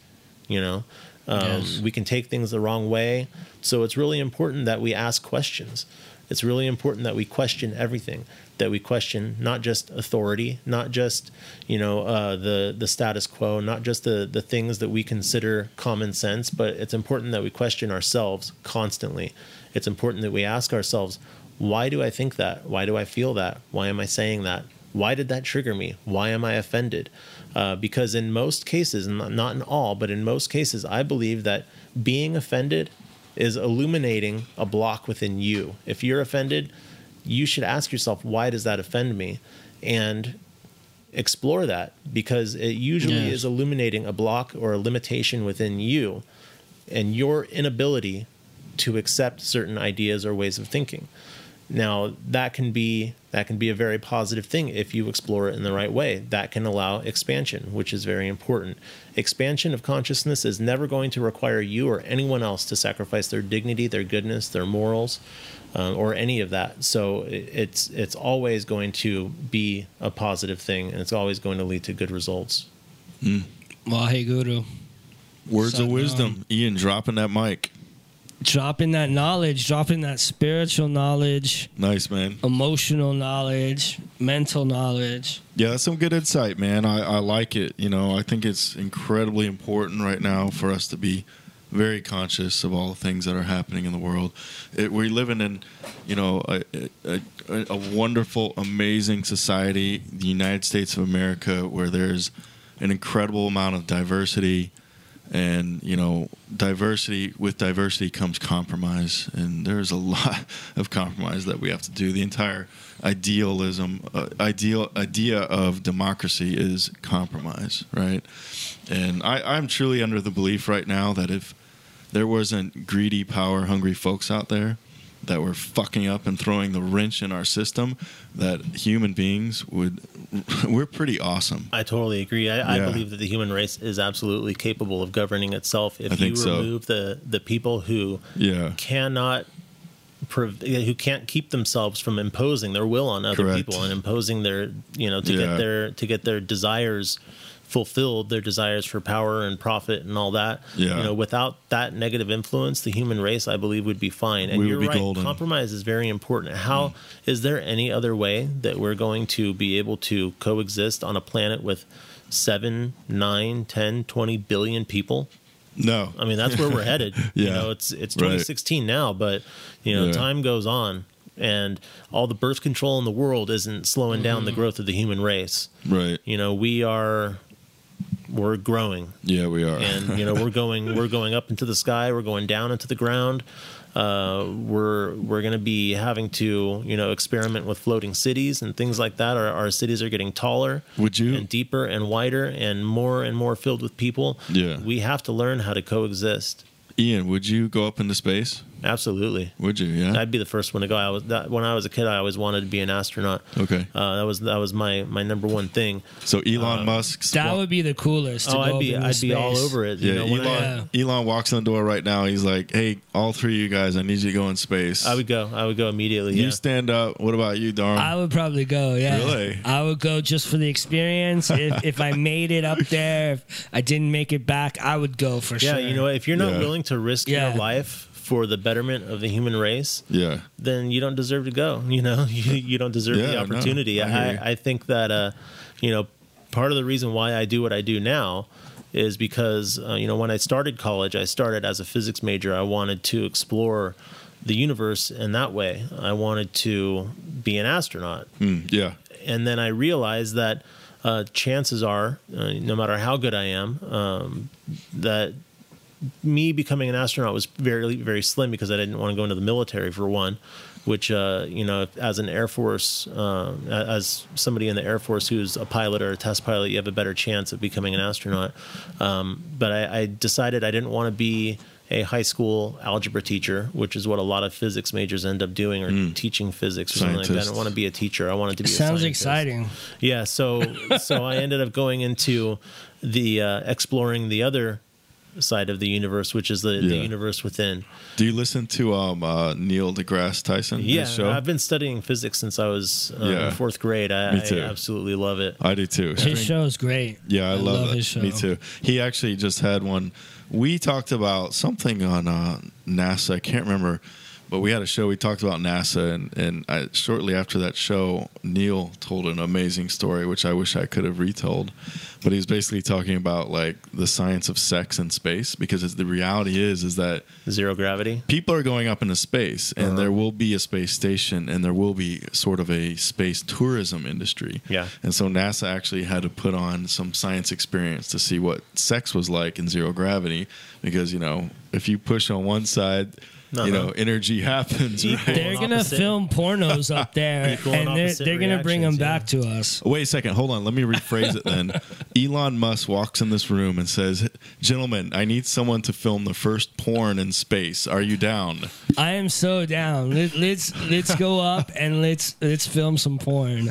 you know? Um, Yes. we can take things the wrong way. So it's really important that we ask questions. It's really important that we question everything that we question not just authority not just you know uh, the the status quo not just the the things that we consider common sense but it's important that we question ourselves constantly. It's important that we ask ourselves why do i think that? Why do i feel that? Why am i saying that? Why did that trigger me? Why am i offended? Uh, because in most cases not in all but in most cases i believe that being offended is illuminating a block within you. If you're offended you should ask yourself why does that offend me and explore that because it usually Yes. is illuminating a block or a limitation within you and your inability to accept certain ideas or ways of thinking now that can be that can be a very positive thing if you explore it in the right way that can allow expansion which is very important expansion of consciousness is never going to require you or anyone else to sacrifice their dignity their goodness their morals uh, or any of that so it's it's always going to be a positive thing and it's always going to lead to good results Waheguru. Words of Sat wisdom. Ian dropping that mic. Dropping that knowledge, dropping that spiritual knowledge, Nice, man. emotional knowledge, mental knowledge. Yeah, that's some good insight, man. I, I like it. You know, I think it's incredibly important right now for us to be very conscious of all the things that are happening in the world. It, we're living in, you know, a, a, a, a wonderful, amazing society, the United States of America, where there's an incredible amount of diversity. And, you know, diversity, with diversity comes compromise. And there's a lot of compromise that we have to do. The entire idealism, uh, ideal idea of democracy is compromise, right? And I, I'm truly under the belief right now that if there wasn't greedy, power hungry folks out there that were fucking up and throwing the wrench in our system, that human beings would, we're pretty awesome. I totally agree. I, I believe that the human race is absolutely capable of governing itself if you so. remove the the people who Yeah. cannot who can't keep themselves from imposing their will on other Correct. people and imposing their you know to Yeah. get their to get their desires fulfilled their desires for power and profit and all that Yeah. you know without that negative influence the human race i believe would be fine and We you're be right golden. compromise is very important How mm. is there any other way that we're going to be able to coexist on a planet with 7 9 10 20 billion people No. I mean, that's where we're headed. You Yeah. know, it's it's Right. 2016 now, but you know, Yeah. time goes on, and all the birth control in the world isn't slowing down the mm. growth of the human race. Right. You know, we are we're growing Yeah, we are. and you know we're going we're going up into the sky we're going down into the ground uh, we're we're going to be having to you know experiment with floating cities and things like that our, our cities are getting taller Would you- and deeper and wider and more and more filled with people Yeah. we have to learn how to coexist Ian, would you go up into space? Absolutely Would you? Yeah. I'd be the first one to go. I was that, when I was a kid. I always wanted to be an astronaut. Okay. uh, that was that was my my number one thing. So Elon Musk. That would be the coolest. To oh, go I'd be I'd be all over it. You Yeah, know, when I- Elon. Elon walks in the door right now. He's like, "Hey, all three of you guys, I need you to go in space." I would go. I would go immediately. You Yeah. stand up. What about you, Dharm? I would probably go. Yeah, Really? I would go just for the experience. if if I made it up there, if I didn't make it back, I would go for Yeah, sure. Yeah. You know, if you're not Yeah. willing to risk Yeah. your life for the betterment of the human race, yeah. then you don't deserve to go. You know, you, you don't deserve Yeah, the no, opportunity. I. I, I think that, uh, you know, part of the reason why I do what I do now is because, uh, you know, when I started college, I started as a physics major. I wanted to explore the universe in that way. I wanted to be an astronaut Mm, yeah. and then I realized that uh, chances are, uh, no matter how good I am, um, that me becoming an astronaut was very very slim because I didn't want to go into the military for one. Which uh, you know, as an Air Force, uh, as somebody in the Air Force who's a pilot or a test pilot, you have a better chance of becoming an astronaut. Um, but I, I decided I didn't want to be a high school algebra teacher, which is what a lot of physics majors end up doing, or teaching physics or something like that. I Scientist. didn't want to be a teacher. I wanted to be. a sounds scientist. exciting. Yeah, so so I ended up going into the uh, exploring the other side of the universe, which is the, the universe within. Do you listen to um, uh, Neil deGrasse Tyson? Yeah, show? I've been studying physics since I was uh, Yeah. in fourth grade. I, Me I absolutely love it. I do too. His show is great. Yeah, I, love, it. his show. Me too. He actually just had one. We talked about something on uh, NASA. I can't remember, but we had a show. We talked about NASA, and and I, shortly after that show, Neil told an amazing story, which I wish I could have retold. But he was basically talking about like the science of sex in space, because it's, the reality is is that Zero gravity. people are going up into space and Uh-huh. there will be a space station and there will be sort of a space tourism industry Yeah. and so nasa actually had to put on some science experience to see what sex was like in zero gravity because you know if you push on one side you know Uh-huh. energy happens right? They're gonna opposite- film pornos up there, and and they're, they're gonna bring them reactions, back to us. Wait a second, hold on. Let me rephrase it then. Elon Musk walks in this room and says, Gentlemen, I need someone to film the first porn in space. Are you down? I am so down. Let, let's let's go up and let's let's film some porn.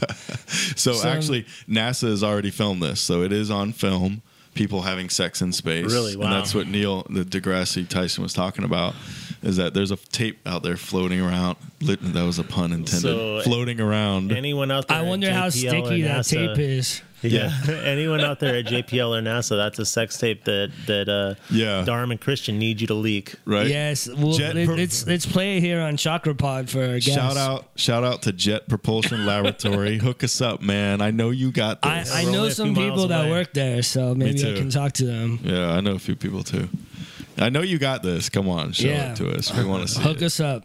So So- actually, NASA has already filmed this, so it is on film. People having sex in space. Really? Wow. And that's what Neil deGrasse Tyson was talking about. Is that there's a tape out there floating around? That was a pun intended. So, floating around. Anyone out there? I wonder how JPL or sticky that NASA tape is. Yeah. Anyone out there at JPL or NASA, that's a sex tape that that uh, Yeah. Dharm and Christian need you to leak. right. Yes, well, Jet let, pro- us let's play it here on Chakra Pod for our guests. Shout out! Shout out to Jet Propulsion Laboratory. Hook us up, man. I know you got this. I We're know some people that away. work there, so maybe I can talk to them. yeah, I know a few people too. I know you got this. Come on, show Yeah. it to us. We want to see Hook it. us up.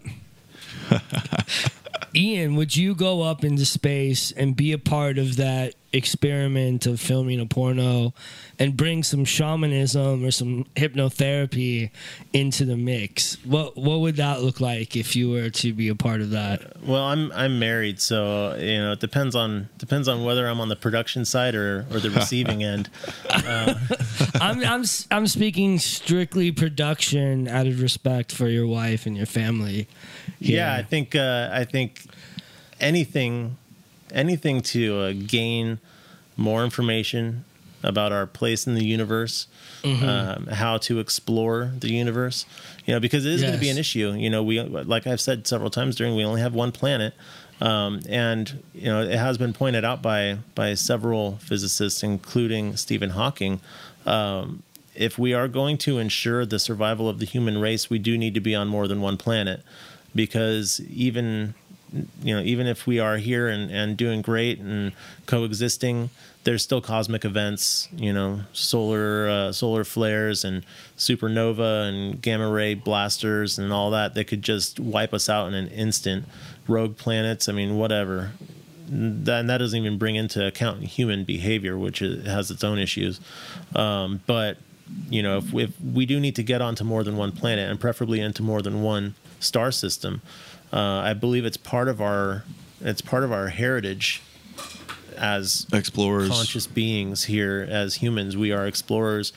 Ian, would you go up into space and be a part of that experiment of filming a porno and bring some shamanism or some hypnotherapy into the mix? What what would that look like if you were to be a part of that? Well, I'm I'm married, so you know it depends on depends on whether I'm on the production side or or the receiving end. I'm I'm s- I'm speaking strictly production out of respect for your wife and your family. Yeah, I think uh, I think anything anything to uh, gain more information about our place in the universe, um, how to explore the universe. You know, because it is going to be an issue. You know, we like I've said several times during, we only have one planet. Um, and you know it has been pointed out by by several physicists, including Stephen Hawking. Um, if we are going to ensure the survival of the human race, we do need to be on more than one planet, because even you know even if we are here and, and doing great and coexisting, there's still cosmic events. You know, solar uh, solar flares and supernova and gamma ray blasters and all that that could just wipe us out in an instant. Rogue planets, I mean, whatever. and that doesn't even bring into account human behavior, which has its own issues. Um, but you know, if, if we do need to get onto more than one planet, and preferably into more than one star system, uh, I believe it's part of our it's part of our heritage as Explorers. conscious beings here as humans. We are explorers,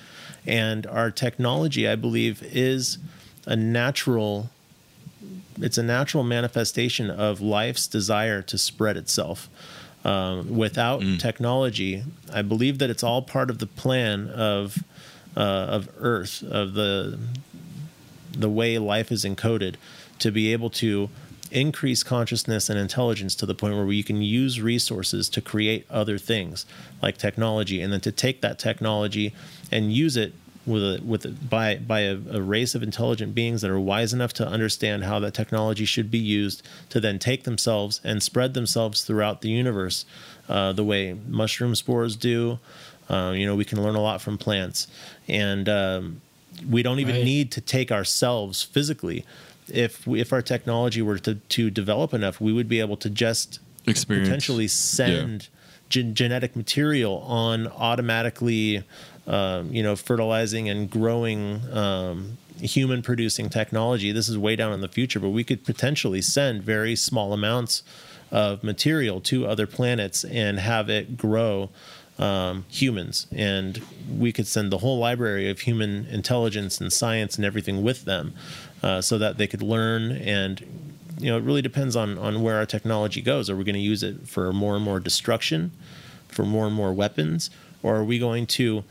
and our technology, I believe, is a natural. It's a natural manifestation of life's desire to spread itself. Um, without technology, I believe that it's all part of the plan of uh, of Earth, of the the way life is encoded, to be able to increase consciousness and intelligence to the point where you can use resources to create other things like technology, and then to take that technology and use it with a, with a, by by a, a race of intelligent beings that are wise enough to understand how that technology should be used to then take themselves and spread themselves throughout the universe, uh, the way mushroom spores do. Uh, you know, we can learn a lot from plants, and um, we don't even Right. need to take ourselves physically. If we, if our technology were to, to develop enough, we would be able to just Experience. potentially send gen- genetic material on automatically, um, you know, fertilizing and growing um, human producing technology. This is way down in the future, but we could potentially send very small amounts of material to other planets and have it grow um, humans. And we could send the whole library of human intelligence and science and everything with them uh, so that they could learn. And you know, it really depends on on where our technology goes. Are we going to use it for more and more destruction, for more and more weapons, or are we going to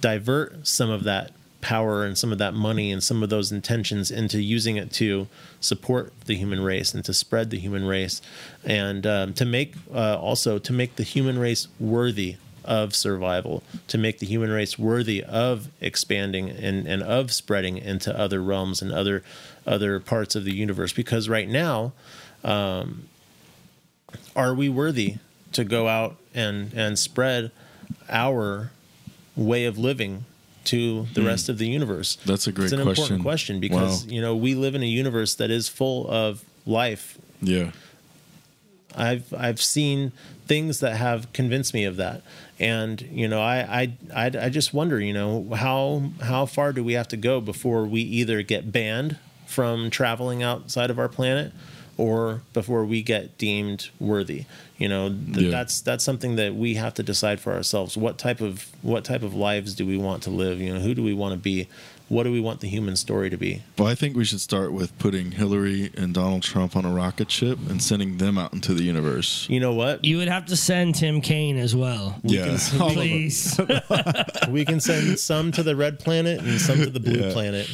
divert some of that power and some of that money and some of those intentions into using it to support the human race and to spread the human race? And um, to make uh, also to make the human race worthy of survival to make the human race worthy of expanding and, and of spreading into other realms and other other parts of the universe because right now um, are we worthy to go out and and spread our way of living to the rest of the universe Hmm. That's a great it's an question. important question because Wow. you know we live in a universe that is full of life Yeah. I've I've seen things that have convinced me of that, and you know I I I, I just wonder you know how how far do we have to go before we either get banned from traveling outside of our planet, or before we get deemed worthy. You know th- Yeah. that's that's something that we have to decide for ourselves. What type of what type of lives do we want to live? You know who do we want to be? What do we want the human story to be? Well, I think we should start with putting Hillary and Donald Trump on a rocket ship and sending them out into the universe. You know what? You would have to send Tim Kaine as well. yeah. All of. Please. we can send some to the red planet and some to the blue Yeah. planet.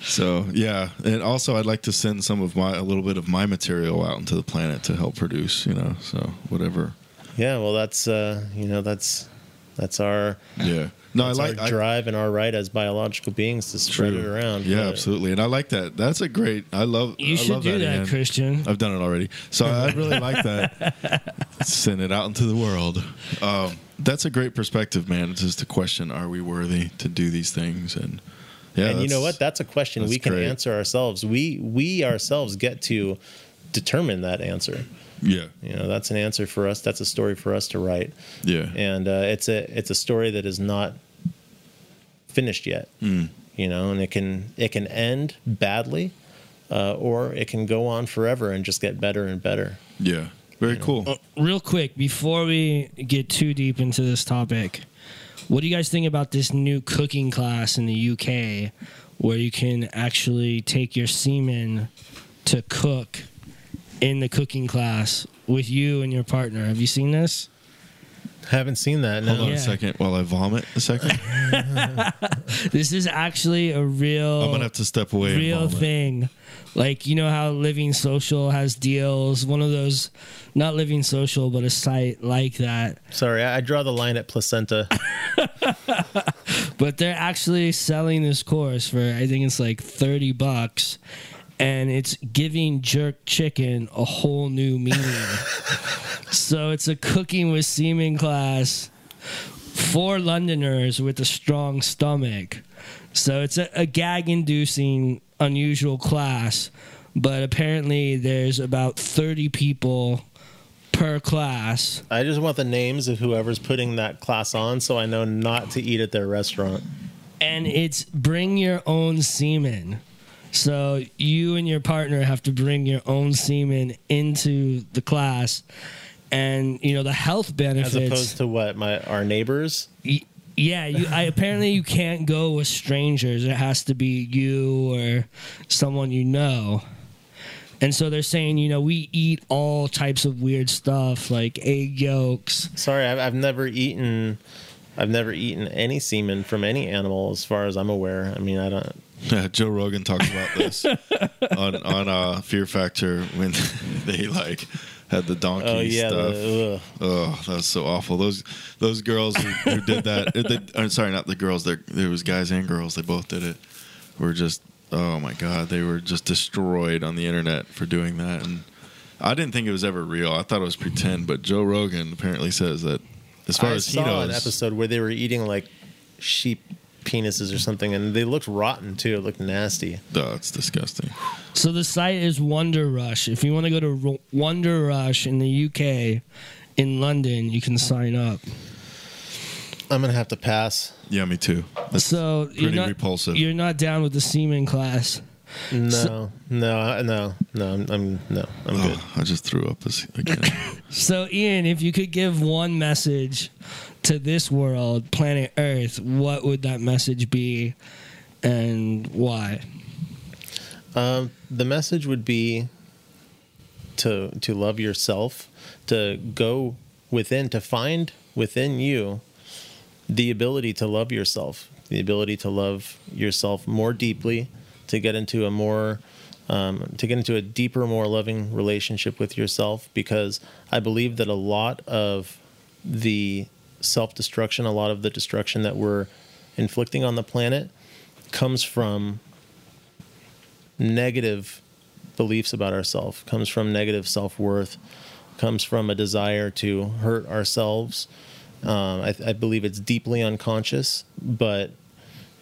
So yeah, and also I'd like to send some of my a little bit of my material out into the planet to help produce. You know, so whatever. Yeah, well, that's uh, you know that's that's our Yeah. No, that's I like our I, drive and our right as biological beings to spread True. it around. Yeah, But absolutely, and I like that. That's a great. I love. You I should love do that, Ian. Christian. I've done it already, so I really like that. Send it out into the world. Um, that's a great perspective, man. It's just a question: Are we worthy to do these things? And yeah, and you know what? That's a question that's we can great. answer ourselves. We we ourselves get to determine that answer. Yeah, You know, that's an answer for us. That's a story for us to write, yeah, and uh, it's a it's a story that is not finished yet. Mm. You know, and it can it can end badly, uh, or it can go on forever and just get better and better. yeah. Very cool. Uh, Real quick, before we get too deep into this topic, what do you guys think about this new cooking class in the UK where you can actually take your semen to cook in the cooking class with you and your partner? Have you seen this? Haven't seen that. No. Hold on Yeah. a second while I vomit a second. This is actually a real I'm gonna have to step away. real thing. Like you know how Living Social has deals, one of those not Living Social, but a site like that. Sorry, I I draw the line at placenta. But they're actually selling this course for I think it's like 30 bucks and it's giving jerk chicken a whole new meaning. so it's a cooking with semen class for Londoners with a strong stomach. So it's a, a gag inducing unusual class, but apparently there's about 30 people per per class. I just want the names of whoever's putting that class on so I know not to eat at their restaurant. and it's bring your own semen. So you and your partner have to bring your own semen into the class, and you know the health benefits. As opposed to what? My our neighbors? Y- yeah, you, I apparently you can't go with strangers. It has to be you or someone you know. And so they're saying, you know, we eat all types of weird stuff like egg yolks. Sorry, I've, I've never eaten I've never eaten any semen from any animal as far as I'm aware. I mean, I don't Yeah, Joe Rogan talks about this on on uh, Fear Factor when they like had the donkey Oh yeah, stuff. the, ugh. Oh, that was so awful. Those those girls who, who did that. uh, They, I'm sorry, not the girls. There there was guys and girls. They both did it. Were just oh my god, they were just destroyed on the internet for doing that. And I didn't think it was ever real. I thought it was pretend. But Joe Rogan apparently says that as far I as he knows saw knows, an episode where they were eating like sheep penises or something, and they looked rotten too. It looked nasty. oh, it's disgusting. So the site is Wonderush. If you want to go to Wonderush in the UK, in London, you can sign up. I'm gonna have to pass. Yeah, me too. That's So you're pretty not, repulsive. You're not down with the semen class. No, no, no, no. I'm, I'm no, I'm good. Oh, I just threw up this again. So Ian, if you could give one message to this world, planet Earth, what would that message be, and why? Um, the message would be to to love yourself, to go within, to find within you the ability to love yourself, the ability to love yourself more deeply, to get into a more um, to get into a deeper, more loving relationship with yourself. Because I believe that a lot of the self destruction, a lot of the destruction that we're inflicting on the planet, comes from negative beliefs about ourselves, comes from negative self worth, comes from a desire to hurt ourselves. Um, I, I believe it's deeply unconscious, but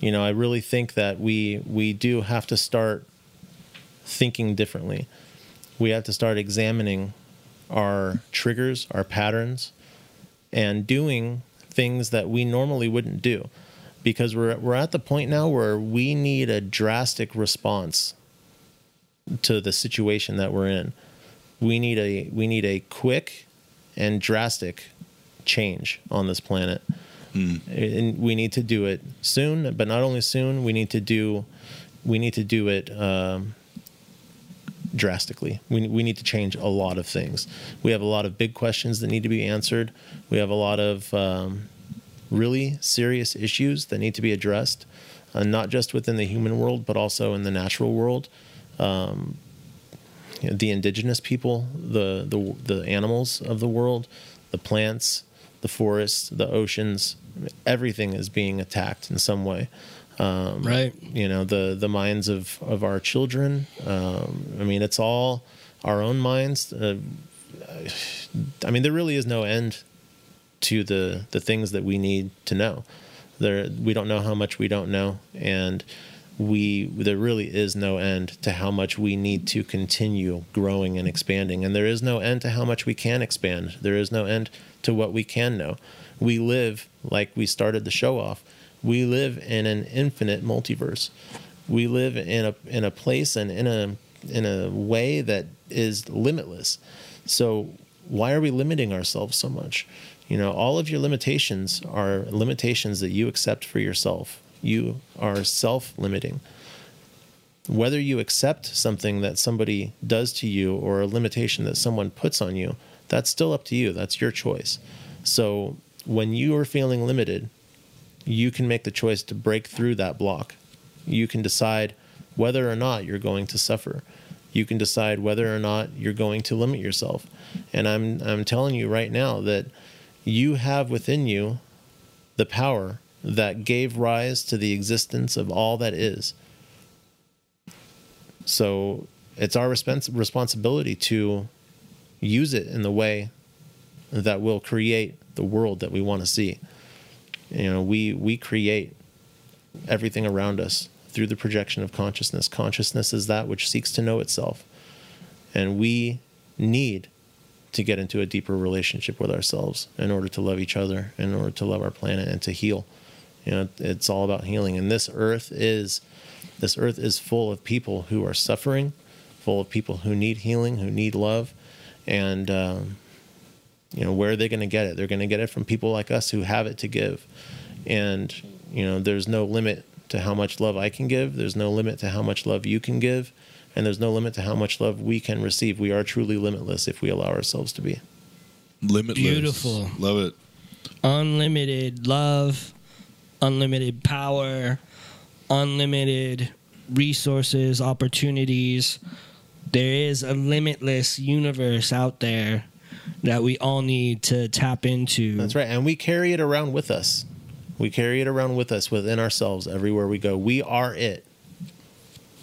you know, I really think that we we do have to start thinking differently. We have to start examining our triggers, our patterns, and doing things that we normally wouldn't do because we're we're at the point now where we need a drastic response to the situation that we're in. We need a we need a quick and drastic change on this planet. And we need to do it soon, but not only soon, we need to do we need to do it um, drastically. We, we need to change a lot of things. We have a lot of big questions that need to be answered. We have a lot of um, really serious issues that need to be addressed, uh, not just within the human world, but also in the natural world. Um, you know, the indigenous people, the, the the animals of the world, the plants, the forests, the oceans, everything is being attacked in some way Right. you know the the minds of of our children. Um, i mean it's all our own minds. Uh, i mean there really is no end to the the things that we need to know. There we don't know how much we don't know and we there really is no end to how much we need to continue growing and expanding. And there is no end to how much we can expand. There is no end to what we can know. We live like we started the show off we live in an infinite multiverse. We live in a in a place and in a in a way that is limitless. So why are we limiting ourselves so much? You know all of your limitations are limitations that you accept for yourself. You are self-limiting. Whether you accept something that somebody does to you or a limitation that someone puts on you that's still up to you. That's your choice. So when you are feeling limited you can make the choice to break through that block. You can decide whether or not you're going to suffer. You can decide whether or not you're going to limit yourself. And I'm I'm telling you right now that you have within you the power that gave rise to the existence of all that is. So it's our respons- responsibility to use it in the way that will create the world that we want to see you know we we create everything around us through the projection of consciousness consciousness is that which seeks to know itself and we need to get into a deeper relationship with ourselves in order to love each other, in order to love our planet and to heal. You know, it's all about healing. And this earth is this earth is full of people who are suffering, full of people who need healing, who need love, and um, you know where are they going to get it? They're going to get it from people like us who have it to give, and you know there's no limit to how much love I can give. There's no limit to how much love you can give, and there's no limit to how much love we can receive. We are truly limitless if we allow ourselves to be. Limitless. Beautiful. Love it. unlimited love, unlimited power, unlimited resources, opportunities. There is a limitless universe out there that we all need to tap into. That's right. And we carry it around with us. We carry it around with us within ourselves everywhere we go. We are it.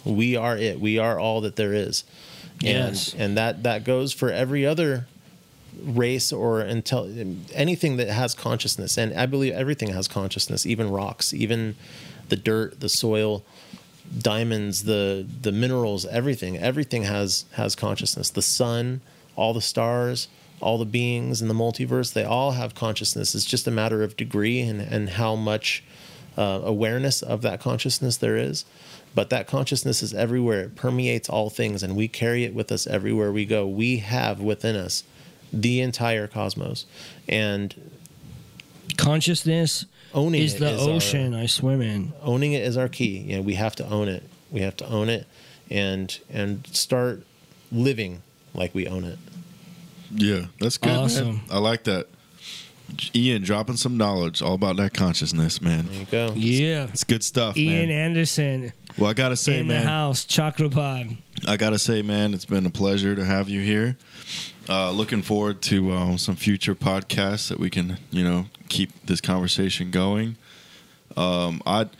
We are it. We are all that there is. And Yes. and that that goes for every other race or intel anything that has consciousness. And I believe everything has consciousness, even rocks, even the dirt, the soil, diamonds, the the minerals, everything. Everything has has consciousness. The sun, all the stars, all the beings in the multiverse, they all have consciousness. It's just a matter of degree and and how much uh, awareness of that consciousness there is. But that consciousness is everywhere. It permeates all things, and we carry it with us everywhere we go. We have within us the entire cosmos, and Consciousness owning is it the is our- ocean I swim in. owning it is our key. You know, we have to own it. We have to own it and and start living like we own it. Yeah, that's good. man. I like that. Ian dropping some knowledge all about that consciousness, man. There you go. Yeah. It's good stuff, Ian man. Anderson well, I gotta say, in the man, house, Chakrapod. I gotta say, man, it's been a pleasure to have you here. Uh, looking forward to uh, some future podcasts that we can, you know, keep this conversation going. Um, I'd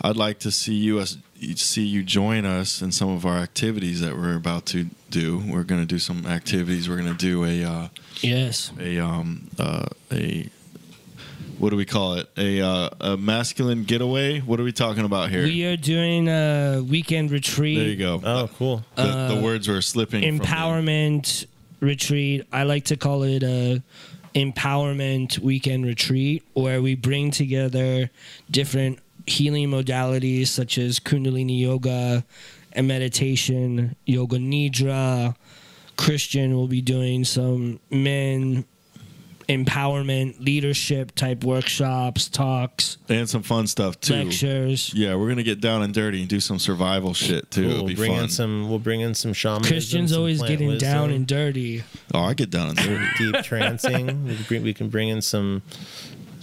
I'd like to see you us see you join us in some of our activities that we're about to do. We're going to do some activities. We're going to do a uh, Yes. a um uh, a what do we call it? A uh, a masculine getaway. What are we talking about here? We are doing a weekend retreat. there you go. Oh, cool. the, the words were slipping. from empowerment retreat. I like to call it a empowerment weekend retreat where we bring together different healing modalities such as kundalini yoga and meditation, yoga nidra. Christian will be doing some men empowerment leadership type workshops, talks, and some fun stuff too. lectures. Yeah, we're gonna get down and dirty and do some survival shit too. Cool. It'll We'll be bring fun. in some. We'll bring in some shamanism. Christian's some always getting wisdom, down and dirty. oh, I get down and dirty. deep trancing. We can, bring, we can bring in some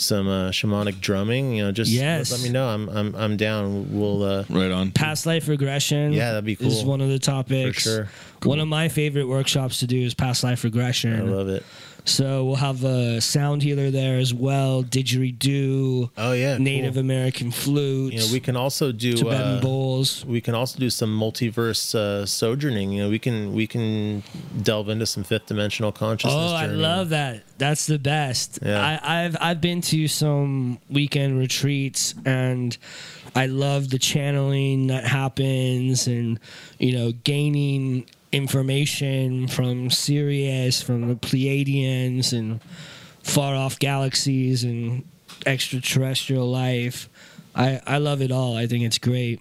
some uh, shamanic drumming. You know, just Yes. let me know. I'm I'm I'm down. We'll uh, right on. past life regression. Yeah, that'd be cool. This is one of the topics. sure. One of my favorite workshops to do is past life regression. I love it. So we'll have a sound healer there as well, didgeridoo, Oh yeah, Native cool. American flute. You know, we can also do Tibetan uh, bowls. we can also do some multiverse uh, sojourning. You know, we can we can delve into some fifth dimensional consciousness. Oh, I love that. That's the best. Yeah. I, I've I've been to some weekend retreats and I love the channeling that happens and you know gaining information from Sirius, from the Pleiadians and far off galaxies and extraterrestrial life. I I love it all. I think it's great.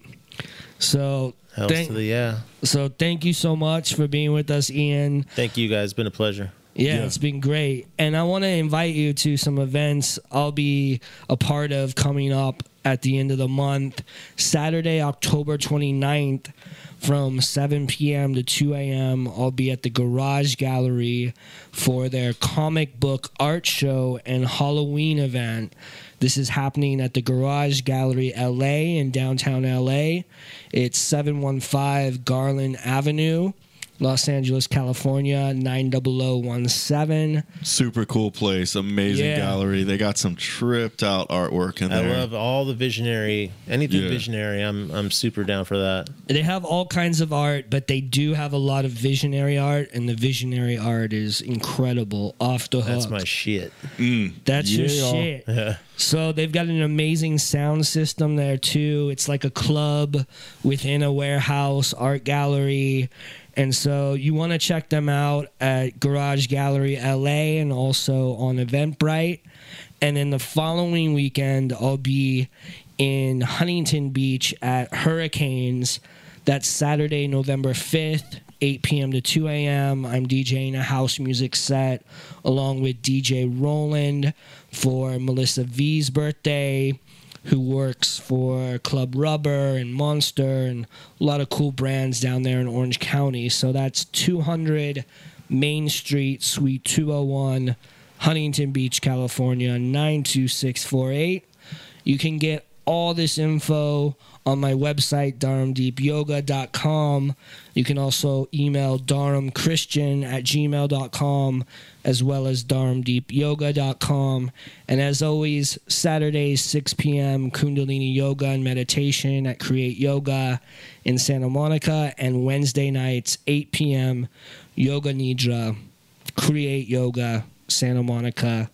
So Hells thank, to the yeah. so thank you so much for being with us, Ian. Thank you guys. Been a pleasure. Yeah, Yeah. it's been great. And I want to invite you to some events I'll be a part of coming up at the end of the month. Saturday, October 29th from 7 p.m. to 2 a.m. I'll be at the Garage Gallery for their comic book art show and Halloween event. This is happening at the Garage Gallery LA in downtown LA. It's 715 Garland Avenue. Los Angeles, California, 90017. Super cool place, amazing Yeah. gallery. They got some tripped out artwork in I there. I love all the visionary. Anything Yeah. visionary, I'm I'm super down for that. They have all kinds of art, but they do have a lot of visionary art, and the visionary art is incredible. Off the hook. That's my shit. Mm. That's your shit. Yeah. So they've got an amazing sound system there too. It's like a club within a warehouse art gallery, And so you want to check them out at Garage Gallery LA and also on Eventbrite. And then the following weekend, I'll be in Huntington Beach at Hurricanes. That's Saturday, November 5th, 8 p.m. to 2 a.m. I'm DJing a house music set along with DJ Roland for Melissa V's birthday, who works for Club Rubber and Monster and a lot of cool brands down there in Orange County. So that's 200 Main Street, Suite 201, Huntington Beach, California, 92648. You can get all this info on my website, dharmdeepyoga.com. You can also email dharmchristian at gmail.com as well as dharmdeepyoga.com. And as always, Saturdays, 6 p.m., Kundalini Yoga and Meditation at Create Yoga in Santa Monica. And Wednesday nights, 8 p.m., Yoga Nidra, Create Yoga, Santa Monica.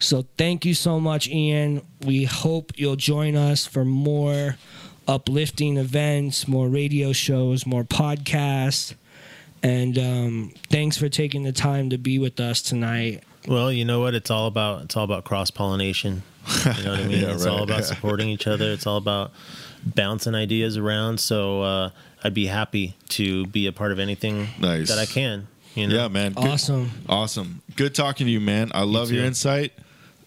So thank you so much, Ian. We hope you'll join us for more uplifting events, more radio shows, more podcasts. And um, thanks for taking the time to be with us tonight. Well, you know what? It's all about it's all about cross pollination. You know what I mean? Yeah, it's all about supporting each other. It's all about bouncing ideas around. So uh, I'd be happy to be a part of anything Nice. that I can. You know? Yeah, man. Good- Awesome. Awesome. Good talking to you, man. I love your insight.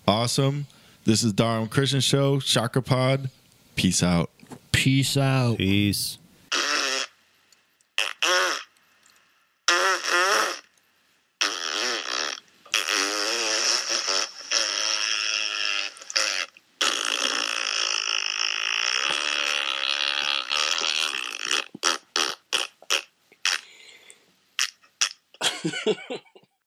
Awesome. This is Dharm Christian Show, Chakra Pod. Peace out. Peace out. Peace.